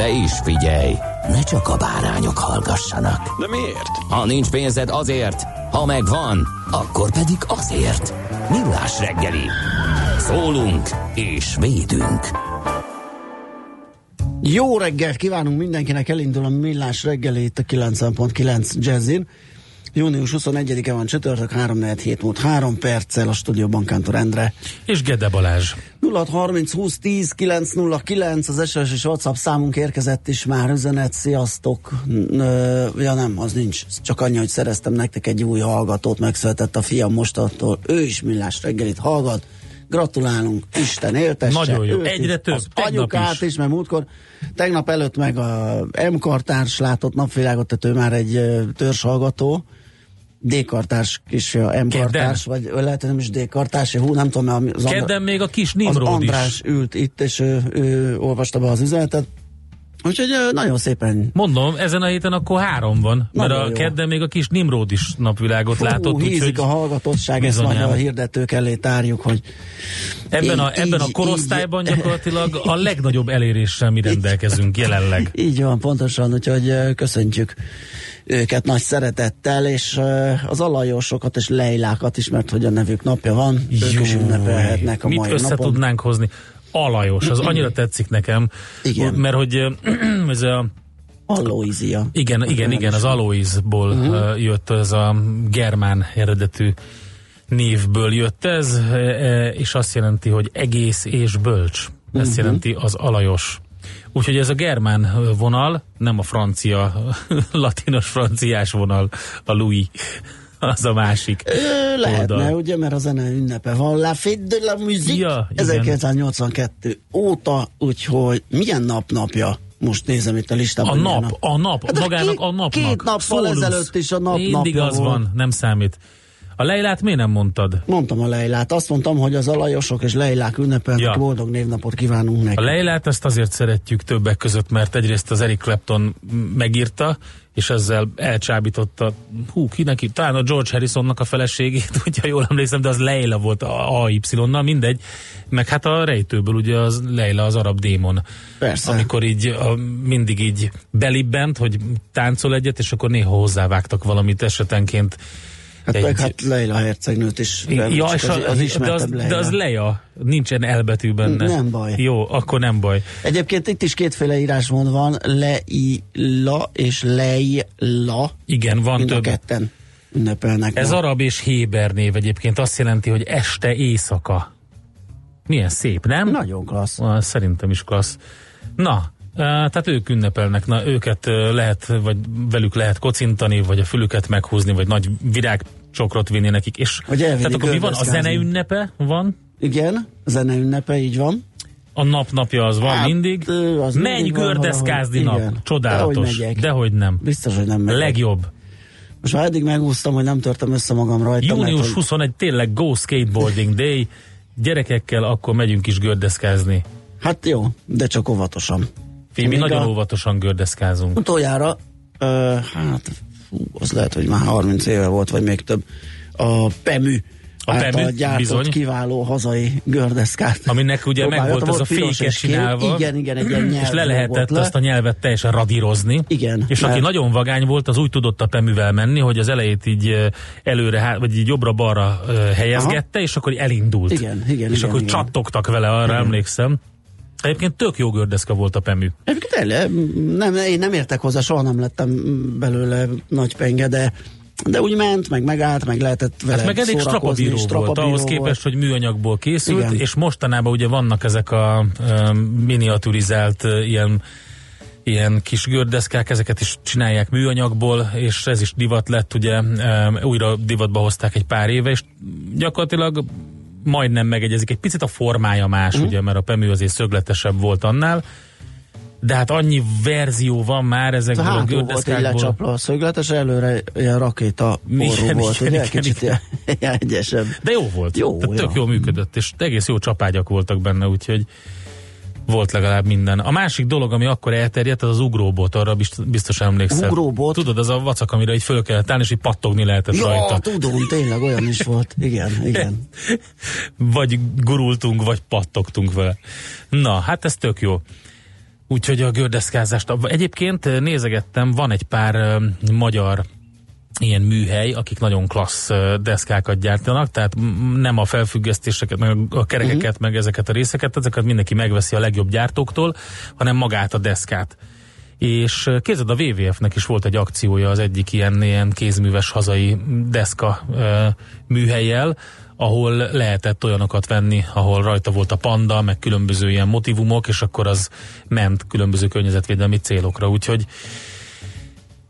De is figyelj, ne csak a bárányok hallgassanak. De miért? Ha nincs pénzed azért, ha megvan, akkor pedig azért. Millás reggeli. Szólunk és védünk. Jó reggelt kívánunk mindenkinek, elindul a millás reggeli itt a 90.9 Jazzin. Június 21-e van csütörtök, 3 hét múlt 3 perccel a stúdióban Kántor Endre. És Gede Balázs. 0630 20 10 909 az SOS és WhatsApp számunk érkezett is már üzenet, sziasztok. Ö, ja nem, az nincs. Csak annyi, hogy szereztem nektek egy új hallgatót, megszületett a fiam mostattól. Ő is millás reggelit hallgat. Gratulálunk, Isten éltesse. Nagyon jó. Egyre több. Az anyukát is. is. mert múltkor, tegnap előtt meg a M-kartárs látott napvilágot, tehát ő már egy törzshallgató. D-kartárs kis ö, M-kartárs, vagy lehet, hogy nem is D-kartárs, hú, nem tudom, mert az Kedden még a kis az Nimrod András is. ült itt, és ő, ő olvasta be az üzenetet. Úgyhogy nagyon szépen Mondom, ezen a héten akkor három van, mert Nagyon a jó. kedden még a kis Nimrod is napvilágot Fú, látott, hízik úgyhogy a hallgatottság, ezt majd bizonyám. a hirdetők elé tárjuk, hogy ebben a, így- ebben a így- korosztályban gyakorlatilag a legnagyobb eléréssel mi rendelkezünk jelenleg. így van, pontosan, úgyhogy köszöntjük őket nagy szeretettel, és az alajosokat és lejlákat is, mert hogy a nevük napja van, ők is Jó, ünnepelhetnek a Mit mai össze napon. tudnánk hozni? Alajos, az annyira tetszik nekem, Igen. mert hogy ez a Aloizia. Igen, igen, igen, az Aloisból Mhm. uh-huh. jött ez a germán eredetű névből jött ez, és azt jelenti, hogy egész és bölcs. Ezt Mhm. uh-huh. jelenti az alajos. Úgyhogy ez a germán vonal, nem a francia, latinos franciás vonal, a Louis, az a másik. Ö, lehetne, oldal. ugye, mert a zene ünnepe van. La Fête de la Musique Ja, igen. 1982 óta, úgyhogy milyen nap napja? Most nézem itt a listában. A milyen nap, a nap, Hát magának két- a napnak. két nappal ezelőtt is a nap Mindig az volt. van, nem számít. A Leilát miért nem mondtad? Mondtam a Leilát. Azt mondtam, hogy az alajosok és Leilák ünnepelnek. Ja. Boldog névnapot kívánunk neki. A Leilát ezt azért szeretjük többek között, mert egyrészt az Eric Clapton megírta, és ezzel elcsábította, hú, kinek, írt? talán a George Harrisonnak a feleségét, hogyha jól emlékszem, de az Leila volt a AY-nal, mindegy, meg hát a rejtőből ugye az Leila az arab démon. Persze. Amikor így a, mindig így belibbent, hogy táncol egyet, és akkor néha hozzávágtak valamit esetenként. Hát egy- meg hát Leila hercegnőt is. Ja, az, a, az de, az, ismertebb de az Leia, nincsen elbetű benne. Nem baj. Jó, akkor nem baj. Egyébként itt is kétféle írásmód van, Leila és Leila. Igen, van Mind a több. ketten ünnepelnek. Ez ma. arab és héber név egyébként azt jelenti, hogy este éjszaka. Milyen szép, nem? Nagyon klassz. Szerintem is klassz. Na, eh, tehát ők ünnepelnek, na őket eh, lehet, vagy velük lehet kocintani, vagy a fülüket meghúzni, vagy nagy virágcsokrot vinni nekik. És elvinni tehát akkor mi van? A zene ünnepe van, Igen, zene ünnepe, így van. a napnapja az van Hát, mindig. az Menj mindig gördeszkázni nap. Igen. Csodálatos. Dehogy. Dehogy nem. Biztos, hogy nem megyek. Legjobb. Most már eddig megúsztam, hogy nem törtem össze magam rajta. Június mert, hogy 21 tényleg Go Skateboarding Day. Gyerekekkel akkor megyünk is gördeszkázni. Hát jó, de csak óvatosan. Fi, mi Még nagyon a- óvatosan gördeszkázunk. Utoljára, ö, hát fú, az lehet, hogy már 30 éve volt, vagy még több, a PEMÜ A által gyártott bizony. kiváló hazai gördeszkát. Aminek ugye meg volt az a kék. csinálva. Igen, igen, egy ilyen nyelv És le lehetett le. azt a nyelvet teljesen radírozni. Igen, És aki mert- nagyon vagány volt, az úgy tudott a peművel menni, hogy az elejét így előre, vagy így jobbra-balra helyezgette, és akkor elindult. Igen, igen, És igen, akkor igen. csattogtak vele, arra Igen. emlékszem. Egyébként tök jó gördeszka volt a Pemű. Egyébként el, nem, én nem értek hozzá, soha nem lettem belőle nagy penge, de de úgy ment, meg megállt, meg lehetett vele Hát meg elég strapabíró volt, ahhoz képest, hogy műanyagból készült, Igen. és mostanában ugye vannak ezek a um, miniaturizált uh, ilyen ilyen kis gördeszkák, ezeket is csinálják műanyagból, és ez is divat lett, ugye um, újra divatba hozták egy pár éve, és gyakorlatilag majdnem megegyezik. Egy picit a formája más, uh-huh. ugye, mert a Pemű azért szögletesebb volt annál, de hát annyi verzió van már ezekből a, a volt egy lecsapra a szögletes, előre ilyen rakéta igen, volt, igen, ugye? Igen, Kicsit igen. Ilyen, egyesebb. De jó volt. Jó, Tehát tök jó működött, és egész jó csapágyak voltak benne, úgyhogy volt legalább minden. A másik dolog, ami akkor elterjedt, az az ugróbot, arra biztos emlékszel. Ugróbot? Tudod, az a vacak, amire egy föl kellett állni, és így pattogni lehetett ja, rajta. tudom, tényleg olyan is volt. Igen, igen. vagy gurultunk, vagy pattogtunk vele. Na, hát ez tök jó. Úgyhogy a gördeszkázást. Egyébként nézegettem, van egy pár magyar ilyen műhely, akik nagyon klassz deszkákat gyártanak, tehát nem a felfüggesztéseket, meg a kerekeket, uh-huh. meg ezeket a részeket, ezeket mindenki megveszi a legjobb gyártóktól, hanem magát a deszkát. És képzeld, a WWF-nek is volt egy akciója az egyik ilyen, ilyen kézműves hazai deszka műhelyjel, ahol lehetett olyanokat venni, ahol rajta volt a panda, meg különböző ilyen motivumok, és akkor az ment különböző környezetvédelmi célokra, úgyhogy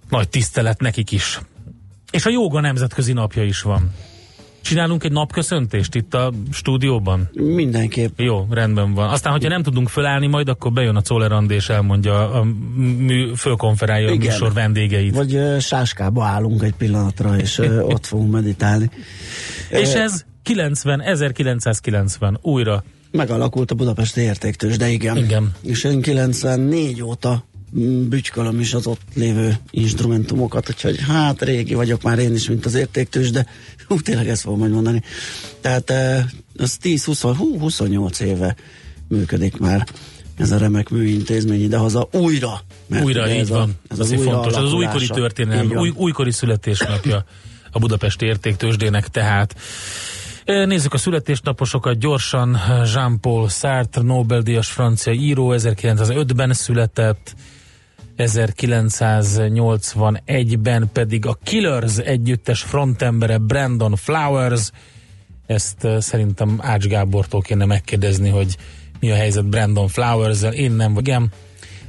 nagy tisztelet nekik is. És a joga nemzetközi napja is van. Csinálunk egy napköszöntést itt a stúdióban? Mindenképp. Jó, rendben van. Aztán, hogyha nem tudunk fölállni majd, akkor bejön a Czolerand és elmondja a mű, fölkonferálja a műsor vendégeit. Vagy uh, sáskába állunk egy pillanatra, és uh, ott fogunk meditálni. és ez 90, 1990 újra. Megalakult a Budapesti értéktős, de igen. igen. És én 94 óta bütykölöm is az ott lévő instrumentumokat, úgyhogy hát régi vagyok már én is, mint az értéktős, de hú, tényleg ezt fogom majd mondani. Tehát az 10-20, hú, 28 éve működik már ez a remek műintézmény idehaza újra. Újra, így ez van. A, ez az, az fontos. Ez az újkori történelem, új, újkori születésnapja a Budapesti értéktősdének tehát. Nézzük a születésnaposokat gyorsan. Jean-Paul Sartre, Nobel-díjas francia író, 1905-ben született, 1981-ben pedig a Killers együttes frontembere Brandon Flowers. Ezt szerintem Ács Gábortól kéne megkérdezni, hogy mi a helyzet Brandon Flowers-zel. Én nem vagy. Igen.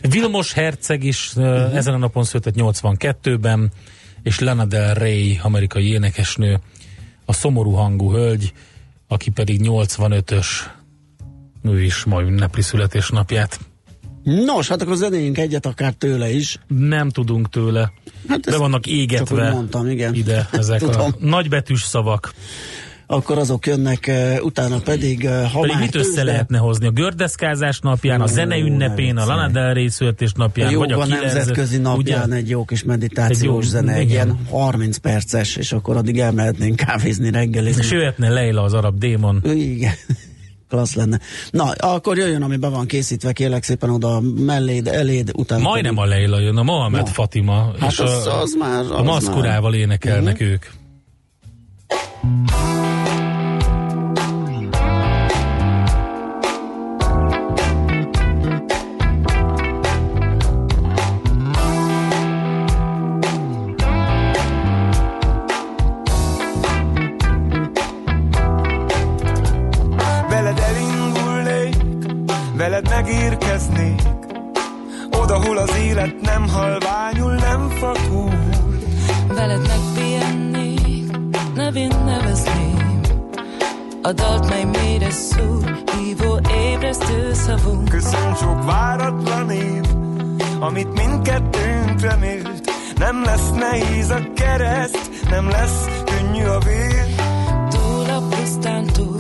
Vilmos Herceg is uh-huh. ezen a napon született 82-ben, és Lana Del Rey, amerikai énekesnő, a szomorú hangú hölgy, aki pedig 85-ös, ő is majd ünnepli születésnapját. Nos, hát akkor zenéljünk egyet akár tőle is. Nem tudunk tőle. Hát De vannak égetve mondtam, igen. ide ezek a nagybetűs szavak akkor azok jönnek, uh, utána pedig, uh, ha pedig már mit össze lehetne hozni? A gördeszkázás napján, a zene ünnepén, a Lana Del Rey születésnapján, vagy a, nemzetközi napján ugye? egy jó kis meditációs egy jó, zene, egy ilyen 30 perces, és akkor addig elmehetnénk kávézni reggelizni. És jöhetne Leila az arab démon. Igen klassz lenne. Na, akkor jöjjön, ami be van készítve, kérlek szépen oda melléd, eléd, utána. Majdnem pedig... a Leila jön, a Mohamed no. Fatima, hát és az, a, az már, az a maszkurával már. énekelnek uh-huh. ők. A dalt, mely mélyre szúr, hívó ébresztő szavunk. Köszönj sok váratlan év, amit mindkettőnk remélt. Nem lesz nehéz a kereszt, nem lesz könnyű a vér. Túl a pusztán túl,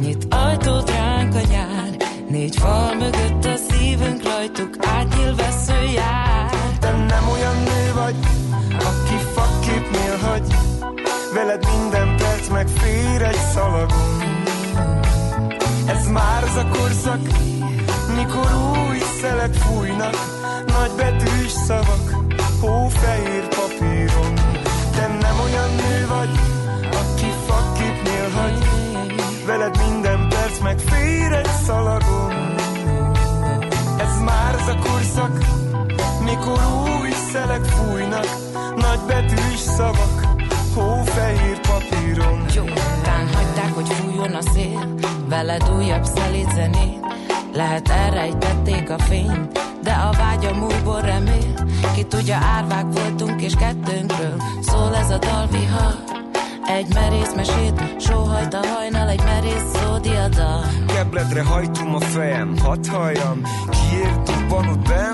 nyit ajtót ránk a nyár. Négy fal mögött a szívünk rajtuk átnyíl vesző jár. Te nem olyan nő vagy, aki fakképnél hagy, veled minden perc megfér egy szalagon. Ez már az a korszak, mikor új szelek fújnak, nagy betűs szavak, hófehér papíron. Te nem olyan nő vagy, aki fakképnél hagy, veled minden perc megfér egy szalagon. korszak, mikor új szelek fújnak, nagy betűs szavak, hófehér papíron. Jó, tán hagyták, hogy fújjon a szél, veled újabb szelíd zenét. Lehet elrejtették a fényt, de a vágyam újból remél. Ki tudja, árvák voltunk és kettőnkről, szól ez a dal vihar. Egy merész mesét, sóhajt a hajnal, egy merész szódiadal. Kebletre hajtom a fejem, hadd halljam, kiért dubban ott bent,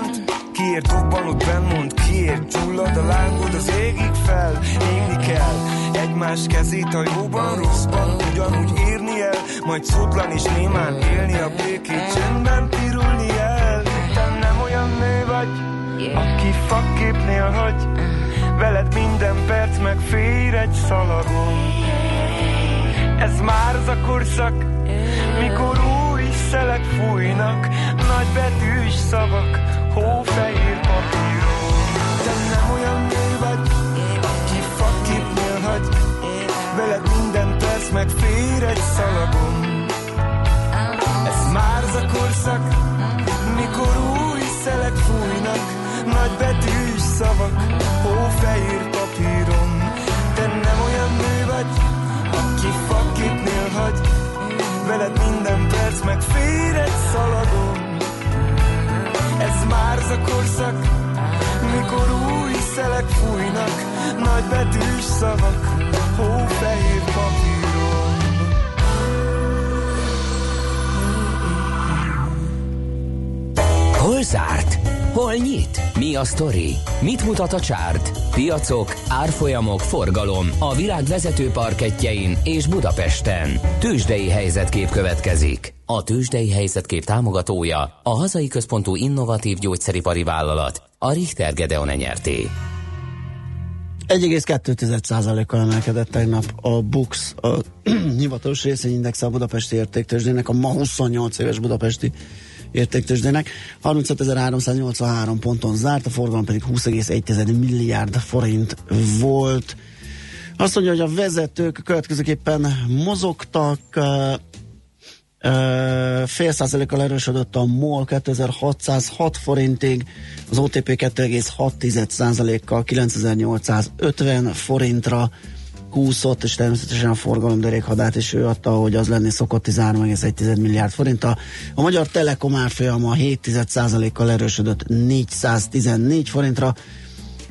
kiért dubban ott bent, mond kiért gyullad a lángod az égig fel, égni kell. Egymás kezét a jóban, rosszban, ugyanúgy írni el, majd szótlan és némán élni a békét, csendben pirulni el. Te nem olyan nő vagy, aki fakképnél hagy, veled minden perc megfér egy szalagon. Ez már az a korszak, mikor új szelek fújnak, nagy betűs szavak, hófehér papíron. Te nem olyan nő vagy, aki faképnél hagy, veled minden perc megfér egy szalagon. Ez már az a korszak, mikor új szelek fújnak, nagy betűs szavak, hófehér papíron. Te nem olyan nő vagy, aki faképnél hagy, veled minden perc megfér egy szalagon. Már a korszak, mikor új szelek fújnak, nagy betűs szavak, hófehér papíron. Hol zárt? Hol nyit? Mi a sztori? Mit mutat a csárt? Piacok, árfolyamok, forgalom a világ vezető parketjein és Budapesten. Tősdei helyzetkép következik. A Tősdei helyzetkép támogatója a hazai központú innovatív gyógyszeripari vállalat, a Richter Gedeon nyerté. 1,2%-kal emelkedett tegnap a BUX, a hivatalos részvényindex a budapesti értéktősdének, a ma 28 éves budapesti értéktősdének. 35.383 ponton zárt, a forgalom pedig 20,1 milliárd forint volt. Azt mondja, hogy a vezetők következőképpen mozogtak, fél százalékkal erősödött a MOL 2606 forintig, az OTP 2,6 százalékkal 9850 forintra kúszott, és természetesen a forgalom derékhadát is ő adta, hogy az lenni szokott 13,1 milliárd forinttal. A Magyar Telekom árfolyama 7 kal erősödött 414 forintra,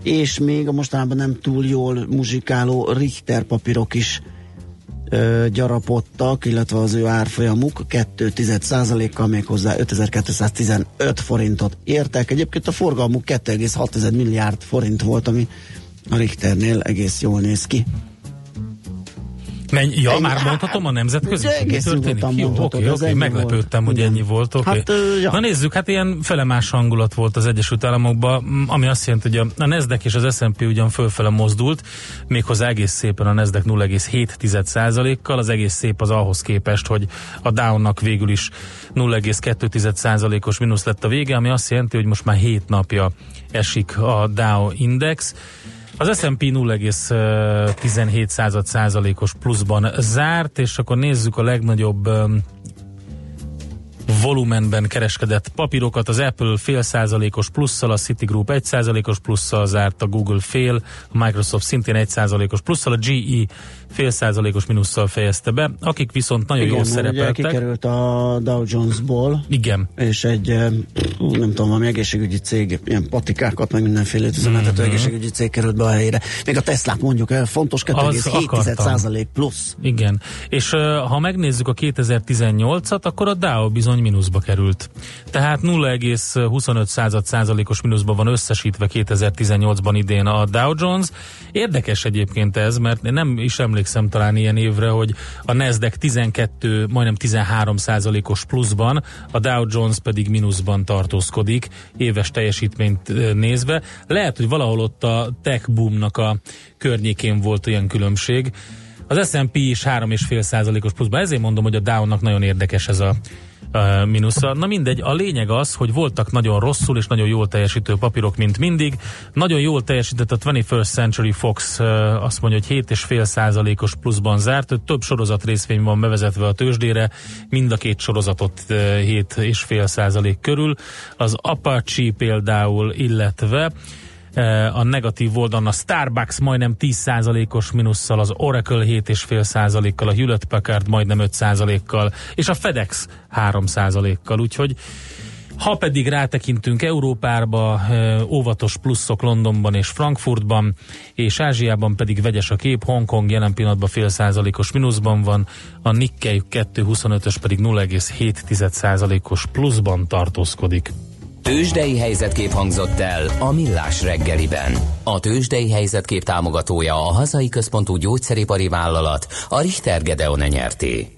és még a mostanában nem túl jól muzsikáló Richter papírok is ö, gyarapodtak, illetve az ő árfolyamuk 2 kal méghozzá 5215 forintot értek. Egyébként a forgalmuk 2,6 milliárd forint volt, ami a Richternél egész jól néz ki. Menj, ja, Ennyi- már mondhatom a nemzetközi? Egész történik? Jó, oké, oké, meglepődtem, volt. hogy ennyi volt. Oké. Hát, ja. Na nézzük, hát ilyen felemás hangulat volt az Egyesült Államokban, ami azt jelenti, hogy a, a Nasdaq és az S&P ugyan fölfele mozdult, méghozzá egész szépen a Nasdaq 0,7%-kal, az egész szép az ahhoz képest, hogy a Dow-nak végül is 0,2%-os mínusz lett a vége, ami azt jelenti, hogy most már 7 napja esik a Dow Index. Az S&P 0,17 század százalékos pluszban zárt, és akkor nézzük a legnagyobb volumenben kereskedett papírokat. Az Apple fél százalékos plusszal, a Citigroup egy százalékos plusszal zárt, a Google fél, a Microsoft szintén egy százalékos plusszal, a GE fél százalékos mínusszal fejezte be, akik viszont nagyon Igen, jól mert ugye szerepeltek. kikerült a Dow Jonesból, Igen, és egy, eh, nem tudom, valami egészségügyi cég, ilyen patikákat, meg mindenféle üzemeltető Mhm. mm-hmm. egészségügyi cég került be a helyére. Még a Teslát mondjuk fontos Az 2,7 akartam. százalék plusz. Igen, és uh, ha megnézzük a 2018-at, akkor a Dow bizony mínuszba került. Tehát 0,25 század százalékos mínuszba van összesítve 2018-ban idén a Dow Jones. Érdekes egyébként ez, mert nem is emlékszem talán ilyen évre, hogy a Nasdaq 12, majdnem 13 százalékos pluszban, a Dow Jones pedig mínuszban tartózkodik, éves teljesítményt nézve. Lehet, hogy valahol ott a tech boomnak a környékén volt olyan különbség, az S&P is 3,5 százalékos pluszban, ezért mondom, hogy a Dow-nak nagyon érdekes ez a mínusza. Na mindegy, a lényeg az, hogy voltak nagyon rosszul és nagyon jól teljesítő papírok, mint mindig. Nagyon jól teljesített a 21st Century Fox, azt mondja, hogy 7,5 százalékos pluszban zárt. Több sorozat részvény van bevezetve a tőzsdére, mind a két sorozatot uh, 7,5 százalék körül. Az Apache például, illetve a negatív oldalon a Starbucks majdnem 10%-os minusszal, az Oracle 7,5%-kal, a Hewlett Packard majdnem 5%-kal, és a FedEx 3%-kal, úgyhogy ha pedig rátekintünk Európába, óvatos pluszok Londonban és Frankfurtban, és Ázsiában pedig vegyes a kép, Hongkong jelen pillanatban fél százalékos mínuszban van, a Nikkei 225-ös pedig 0,7 százalékos pluszban tartózkodik. Tőzsdei helyzetkép hangzott el a Millás reggeliben. A Tőzsdei helyzetkép támogatója a hazai központú gyógyszeripari vállalat, a Richter Gedeon nyerté.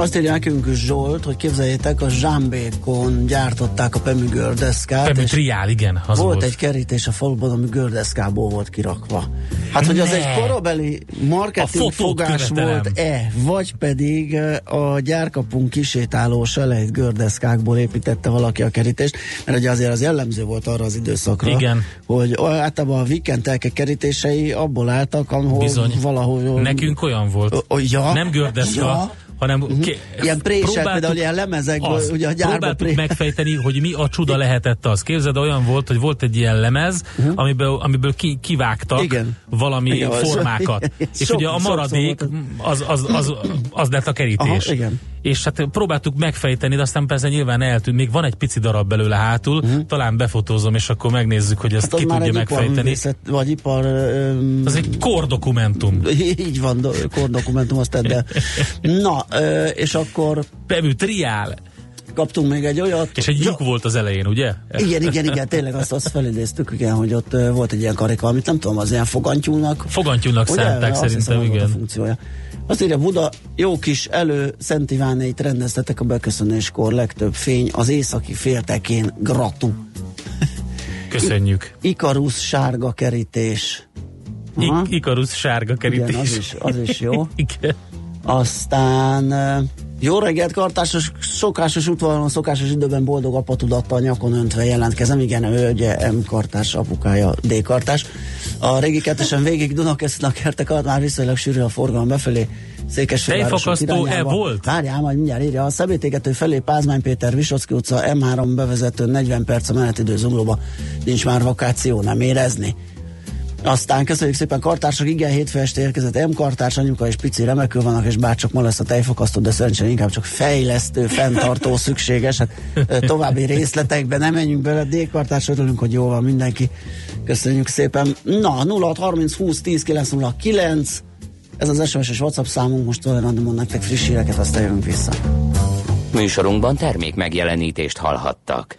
Azt írja nekünk Zsolt, hogy képzeljétek, a Zsámbékon gyártották a Pemű gördeszkát. Pemű triál, igen. Az volt, volt egy kerítés a faluban, ami gördeszkából volt kirakva. Hát, hogy az Ne. egy korabeli marketing fogás volt-e, vagy pedig eh, a gyárkapunk kisétáló selejt gördeszkákból építette valaki a kerítést, mert ugye azért az jellemző volt arra az időszakra, Igen. hogy általában a weekend kerítései abból álltak, ahol Bizony. valahol... Nekünk olyan volt. Ö, ö, ja. Nem gördeszka, Ja. Hanem ké- Mhm. Ilyen prések, próbáltuk- például ilyen lemezekből, az. ugye a gyárba Próbáltuk pré- megfejteni, hogy mi a csuda lehetett az. Képzeld, olyan volt, hogy volt egy ilyen lemez, amiből, amiből ki, kivágtak. Igen. valami Igen, az- formákat. igen, és sok- ugye a maradék az, az, az, az lett a kerítés. Aha, igen. És hát próbáltuk megfejteni, de aztán persze nyilván eltűnt. Még van egy pici darab belőle hátul, talán befotózom, és akkor megnézzük, hogy ezt. Hát az ki tudja megfejteni. iparművészet, vagy ipar... Öm, Az egy kordokumentum. így van, do- kordokumentum, azt tedd el. Na, és akkor Pemű triál. kaptunk még egy olyat. És egy Ja, lyuk volt az elején, ugye? igen, igen, igen, tényleg azt, azt felidéztük, igen, hogy ott volt egy ilyen karika, amit nem tudom, az ilyen fogantyúnak. Fogantyúnak Ugye? szánták Azt hiszem, szerintem, az a igen. funkciója. Azt írja Buda, jó kis elő Szent Ivánét rendeztetek a beköszönéskor, legtöbb fény az északi féltekén, gratu. Köszönjük. Ikarus sárga kerítés. Aha. Ik- Ikarus sárga kerítés. Igen, az is, az is jó. Igen. Aztán jó reggelt, kartásos, szokásos útvonalon, szokásos időben boldog apatudattal nyakon öntve jelentkezem. Igen, ő ugye M kartárs, apukája D kartárs. A régi kettesen végig Dunakesznak kertek alatt már viszonylag sűrű a forgalom befelé. Székesfehérvárosok Tejfakasztó e irányába. volt? Várjál, majd mindjárt írja. A Szebétégető felé Pázmány Péter, Visocki utca, M3 bevezető 40 perc a menetidő zuglóba. Nincs már vakáció, nem érezni. Aztán köszönjük szépen kartársak, igen, hétfő este érkezett M kartárs, anyuka és pici remekül vannak, és bár csak ma lesz a tejfakasztó, de szerencsére inkább csak fejlesztő, fenntartó szükséges. Hát további részletekbe nem menjünk bele, D kartárs, örülünk, hogy jól van mindenki. Köszönjük szépen. Na, 0630 20 10 909, ez az SMS és WhatsApp számunk, most mond nektek friss híreket, aztán jövünk vissza. Műsorunkban termék megjelenítést hallhattak.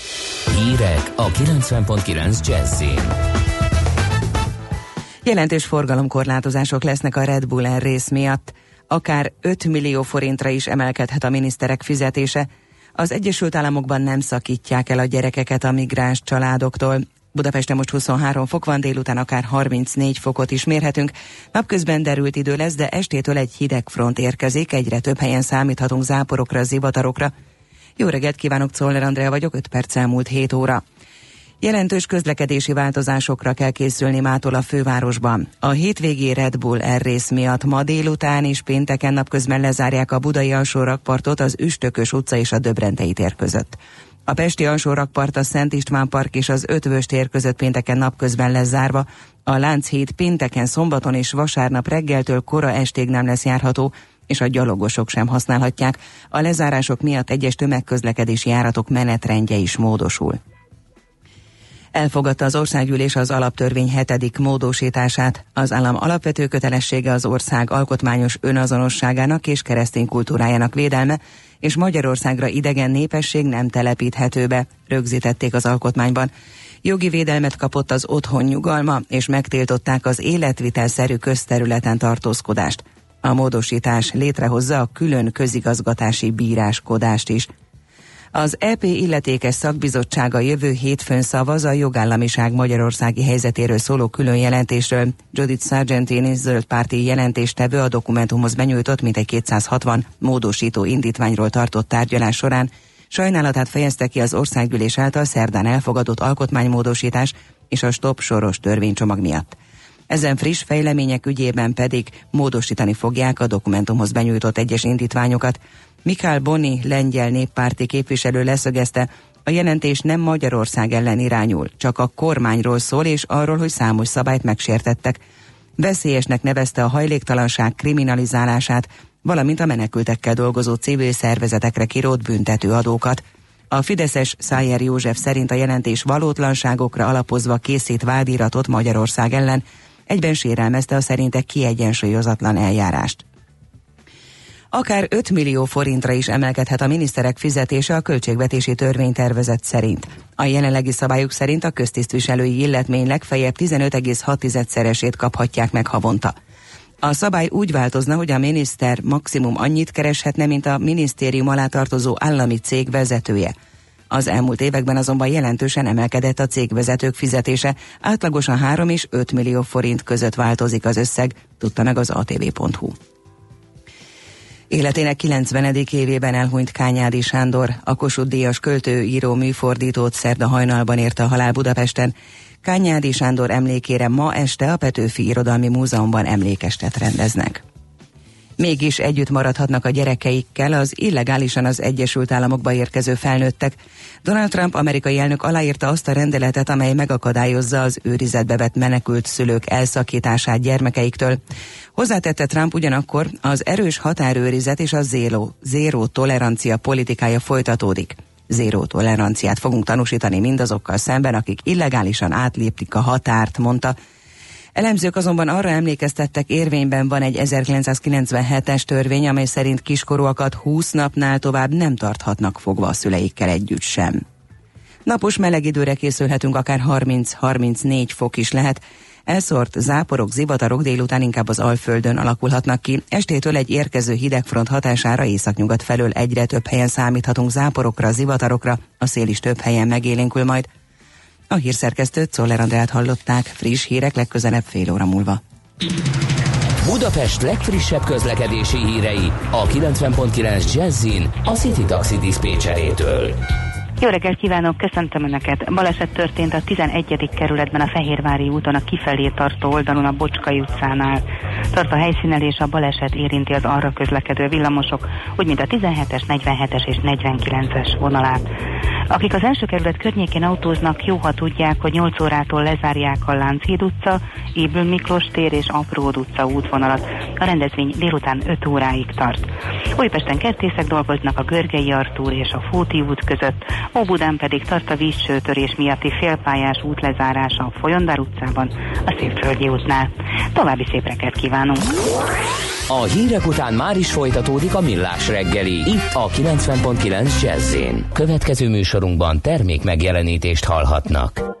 Hírek a 90.9 Jazzin. Jelentős forgalomkorlátozások lesznek a Red Bull rész miatt. Akár 5 millió forintra is emelkedhet a miniszterek fizetése. Az Egyesült Államokban nem szakítják el a gyerekeket a migráns családoktól. Budapesten most 23 fok van, délután akár 34 fokot is mérhetünk. Napközben derült idő lesz, de estétől egy hideg front érkezik, egyre több helyen számíthatunk záporokra, zivatarokra. Jó reggelt kívánok, Czoller Andrea vagyok, 5 perc elmúlt 7 óra. Jelentős közlekedési változásokra kell készülni mától a fővárosban. A hétvégi Red Bull R rész miatt ma délután és pénteken napközben lezárják a budai alsó rakpartot az Üstökös utca és a Döbrentei tér között. A Pesti alsó rakpart a Szent István park és az Ötvös tér között pénteken napközben lesz zárva. A Lánchíd pénteken, szombaton és vasárnap reggeltől kora estig nem lesz járható, és a gyalogosok sem használhatják. A lezárások miatt egyes tömegközlekedési járatok menetrendje is módosul. Elfogadta az országgyűlés az alaptörvény hetedik módosítását. Az állam alapvető kötelessége az ország alkotmányos önazonosságának és keresztény kultúrájának védelme, és Magyarországra idegen népesség nem telepíthető be, rögzítették az alkotmányban. Jogi védelmet kapott az otthon nyugalma, és megtiltották az életvitelszerű közterületen tartózkodást. A módosítás létrehozza a külön közigazgatási bíráskodást is. Az EP illetékes szakbizottsága jövő hétfőn szavaz a jogállamiság magyarországi helyzetéről szóló külön jelentésről. Judith Sargentini zöld párti jelentéstevő a dokumentumhoz benyújtott mintegy 260 módosító indítványról tartott tárgyalás során sajnálatát fejezte ki az országgyűlés által szerdán elfogadott alkotmánymódosítás és a stop soros törvénycsomag miatt. Ezen friss fejlemények ügyében pedig módosítani fogják a dokumentumhoz benyújtott egyes indítványokat. Mikál Boni, lengyel néppárti képviselő leszögezte, a jelentés nem Magyarország ellen irányul, csak a kormányról szól és arról, hogy számos szabályt megsértettek. Veszélyesnek nevezte a hajléktalanság kriminalizálását, valamint a menekültekkel dolgozó civil szervezetekre kirót büntető adókat. A Fideszes Szájer József szerint a jelentés valótlanságokra alapozva készít vádiratot Magyarország ellen, egyben sérelmezte a szerinte kiegyensúlyozatlan eljárást. Akár 5 millió forintra is emelkedhet a miniszterek fizetése a költségvetési törvénytervezet szerint. A jelenlegi szabályok szerint a köztisztviselői illetmény legfeljebb 15,6-szeresét kaphatják meg havonta. A szabály úgy változna, hogy a miniszter maximum annyit kereshetne, mint a minisztérium alá tartozó állami cég vezetője. Az elmúlt években azonban jelentősen emelkedett a cégvezetők fizetése, átlagosan 3 és 5 millió forint között változik az összeg, tudta meg az atv.hu. Életének 90. évében elhunyt Kányádi Sándor, a Kossuth Díjas költő, író, műfordítót szerda hajnalban érte a halál Budapesten. Kányádi Sándor emlékére ma este a Petőfi Irodalmi Múzeumban emlékestet rendeznek mégis együtt maradhatnak a gyerekeikkel az illegálisan az Egyesült Államokba érkező felnőttek. Donald Trump amerikai elnök aláírta azt a rendeletet, amely megakadályozza az őrizetbe vett menekült szülők elszakítását gyermekeiktől. Hozzátette Trump ugyanakkor, az erős határőrizet és a zéró, zéró tolerancia politikája folytatódik. Zéró toleranciát fogunk tanúsítani mindazokkal szemben, akik illegálisan átlépik a határt, mondta. Elemzők azonban arra emlékeztettek, érvényben van egy 1997-es törvény, amely szerint kiskorúakat 20 napnál tovább nem tarthatnak fogva a szüleikkel együtt sem. Napos meleg időre készülhetünk, akár 30-34 fok is lehet. Elszórt záporok, zivatarok délután inkább az Alföldön alakulhatnak ki. Estétől egy érkező hidegfront hatására északnyugat felől egyre több helyen számíthatunk záporokra, zivatarokra, a szél is több helyen megélénkül majd. A hírszerkesztőt Czoller Andrát hallották, friss hírek legközelebb fél óra múlva. Budapest legfrissebb közlekedési hírei a 90.9 Jazzin a City Taxi Dispécsejétől. Jó reggelt kívánok, köszöntöm Önöket. Baleset történt a 11. kerületben a Fehérvári úton a kifelé tartó oldalon a Bocskai utcánál. Tart a helyszínelés a baleset érinti az arra közlekedő villamosok, úgy mint a 17-es, 47-es és 49-es vonalát. Akik az első kerület környékén autóznak, jó, ha tudják, hogy 8 órától lezárják a Lánchíd utca, Ébül Miklós tér és Apród utca útvonalat. A rendezvény délután 5 óráig tart. Újpesten kertészek dolgoznak a Görgei Artúr és a Fóti út között, Óbudán pedig tart a vízsőtörés miatti félpályás útlezárása a Folyondár utcában, a Szépföldi útnál. További szép reggelt kívánunk! A hírek után már is folytatódik a millás reggeli, itt a 90.9 jazz Következő műsorunkban termék megjelenítést hallhatnak.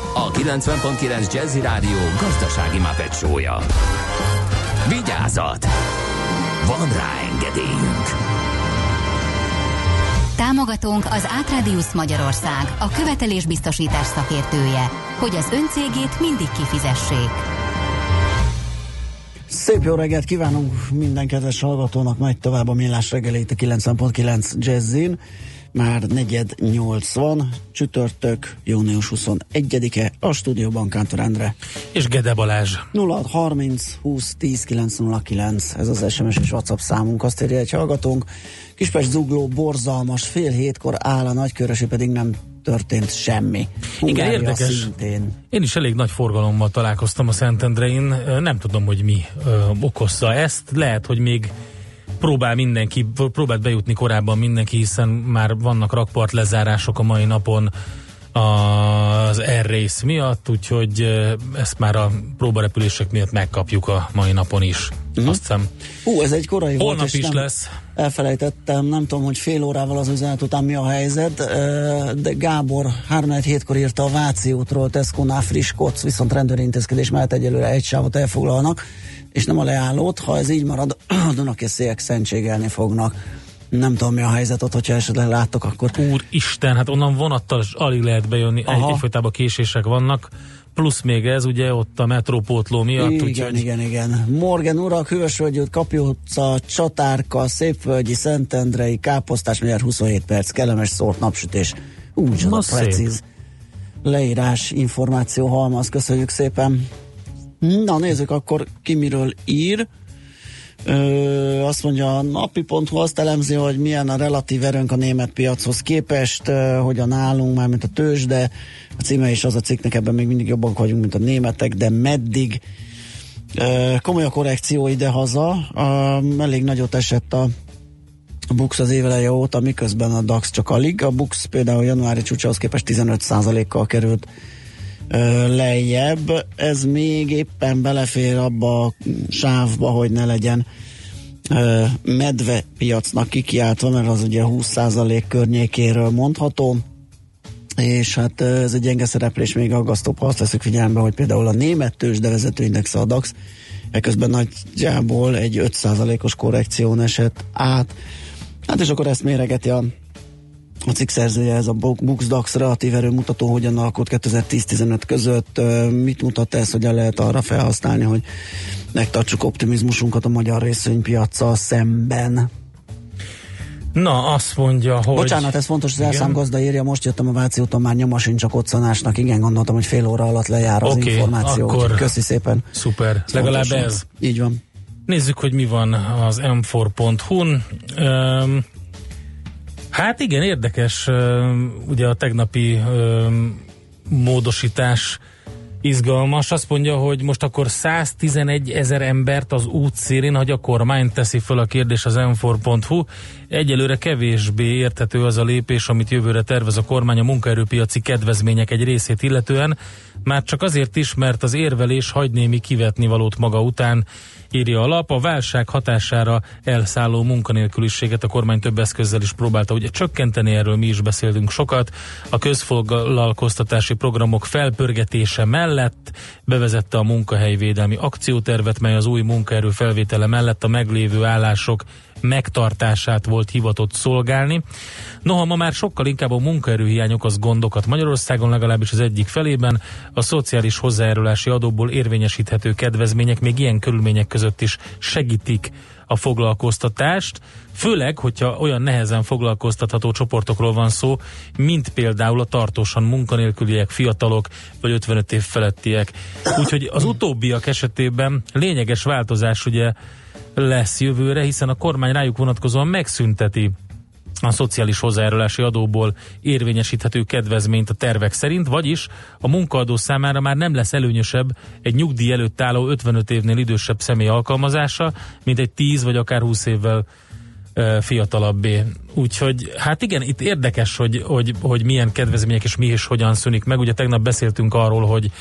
a 90.9 Jazzy Rádió gazdasági mapetsója. Vigyázat! Van rá engedélyünk! Támogatónk az Átradius Magyarország, a követelésbiztosítás szakértője, hogy az öncégét mindig kifizessék. Szép jó reggelt kívánunk minden kedves hallgatónak, megy tovább a millás reggelét a 90.9 Jazzin. Már negyed nyolc van, csütörtök, június 21-e, a stúdióban Kántor Endre. És Gede Balázs. 0 30 20 10 909, ez az SMS és WhatsApp számunk, azt írja egy hallgatónk. Kispest zugló borzalmas, fél hétkor áll a nagykörösi, pedig nem történt semmi. Igen, Hungária érdekes. Szintén. Én is elég nagy forgalommal találkoztam a Szentendrein, nem tudom, hogy mi ö, okozza ezt, lehet, hogy még próbál mindenki, próbált bejutni korábban mindenki, hiszen már vannak rakpart lezárások a mai napon az Air Race miatt, úgyhogy ezt már a próbarepülések miatt megkapjuk a mai napon is. Uh-huh. Azt hiszem. Hú, ez egy korai volt, Holnap és is nem lesz. Elfelejtettem, nem tudom, hogy fél órával az üzenet után mi a helyzet, de Gábor 3 hétkor írta a Váci útról Tesco-nál friss koc, viszont rendőrintézkedés mellett egyelőre egy sávot elfoglalnak, és nem a leállót, ha ez így marad, a Dunakesziek szentségelni fognak. Nem tudom, mi a helyzet ott, hogyha esetleg láttok, akkor... Úristen, hát onnan vonattal alig lehet bejönni, Aha. egy, egyfolytában késések vannak, plusz még ez ugye ott a metrópótló miatt, igen, úgyhogy igen, igen. Morgan urak, Hűvösvölgy út, Kapi utca, Csatárka, Szépvölgyi, Szentendrei, Káposztás, mindjárt 27 perc, kellemes szórt napsütés. Úgy, Na precíz leírás, információ halmaz, köszönjük szépen. Na nézzük akkor ki miről ír. Ö, azt mondja, a napi.hu azt elemzi, hogy milyen a relatív erőnk a német piachoz képest, ö, hogyan állunk már, mint a tőzs, de a címe is az a cikknek, ebben még mindig jobbak vagyunk, mint a németek, de meddig ö, komoly a korrekció ide-haza, ö, elég nagyot esett a a Bux az éveleje óta, miközben a DAX csak alig. A Bux például januári csúcsához képest 15%-kal került lejjebb. Ez még éppen belefér abba a sávba, hogy ne legyen medve piacnak kikiáltva, mert az ugye 20% környékéről mondható és hát ez egy gyenge szereplés még aggasztóbb, ha azt veszük figyelembe, hogy például a német tőzsdevezető index a DAX ekközben nagyjából egy 5%-os korrekción esett át. Hát és akkor ezt méregeti a, a cikk szerzője, ez a Bux DAX relatív erőmutató, hogyan alkot 2010-15 között, mit mutat ez, hogyan lehet arra felhasználni, hogy megtartsuk optimizmusunkat a magyar részvénypiacsal szemben. Na, azt mondja, hogy... Bocsánat, ez fontos, az Igen. elszámgazda írja, most jöttem a Váci úton, már nyoma sincs a koccanásnak. Igen, gondoltam, hogy fél óra alatt lejár az Oké, információ. akkor- Köszi szépen. Szuper, legalább Fontos. ez. Így van. Nézzük, hogy mi van az m4.hu-n. Um, hát igen, érdekes, ugye a tegnapi módosítás izgalmas. Azt mondja, hogy most akkor 111 ezer embert az útszélén, hogy a kormány teszi föl a kérdés az m4.hu. Egyelőre kevésbé érthető az a lépés, amit jövőre tervez a kormány a munkaerőpiaci kedvezmények egy részét illetően, már csak azért is, mert az érvelés hagy némi kivetni valót maga után, írja a lap. A válság hatására elszálló munkanélküliséget a kormány több eszközzel is próbálta ugye csökkenteni, erről mi is beszéltünk sokat. A közfoglalkoztatási programok felpörgetése mellett bevezette a munkahelyvédelmi akciótervet, mely az új munkaerő felvétele mellett a meglévő állások megtartását volt hivatott szolgálni. Noha ma már sokkal inkább a munkaerőhiány okoz gondokat Magyarországon, legalábbis az egyik felében, a szociális hozzájárulási adóból érvényesíthető kedvezmények még ilyen körülmények között is segítik a foglalkoztatást, főleg, hogyha olyan nehezen foglalkoztatható csoportokról van szó, mint például a tartósan munkanélküliek, fiatalok vagy 55 év felettiek. Úgyhogy az utóbbiak esetében lényeges változás ugye lesz jövőre, hiszen a kormány rájuk vonatkozóan megszünteti a szociális hozzájárulási adóból érvényesíthető kedvezményt a tervek szerint, vagyis a munkaadó számára már nem lesz előnyösebb egy nyugdíj előtt álló 55 évnél idősebb személy alkalmazása, mint egy 10 vagy akár 20 évvel fiatalabbé. Úgyhogy hát igen, itt érdekes, hogy, hogy, hogy milyen kedvezmények és mi és hogyan szűnik meg. Ugye tegnap beszéltünk arról, hogy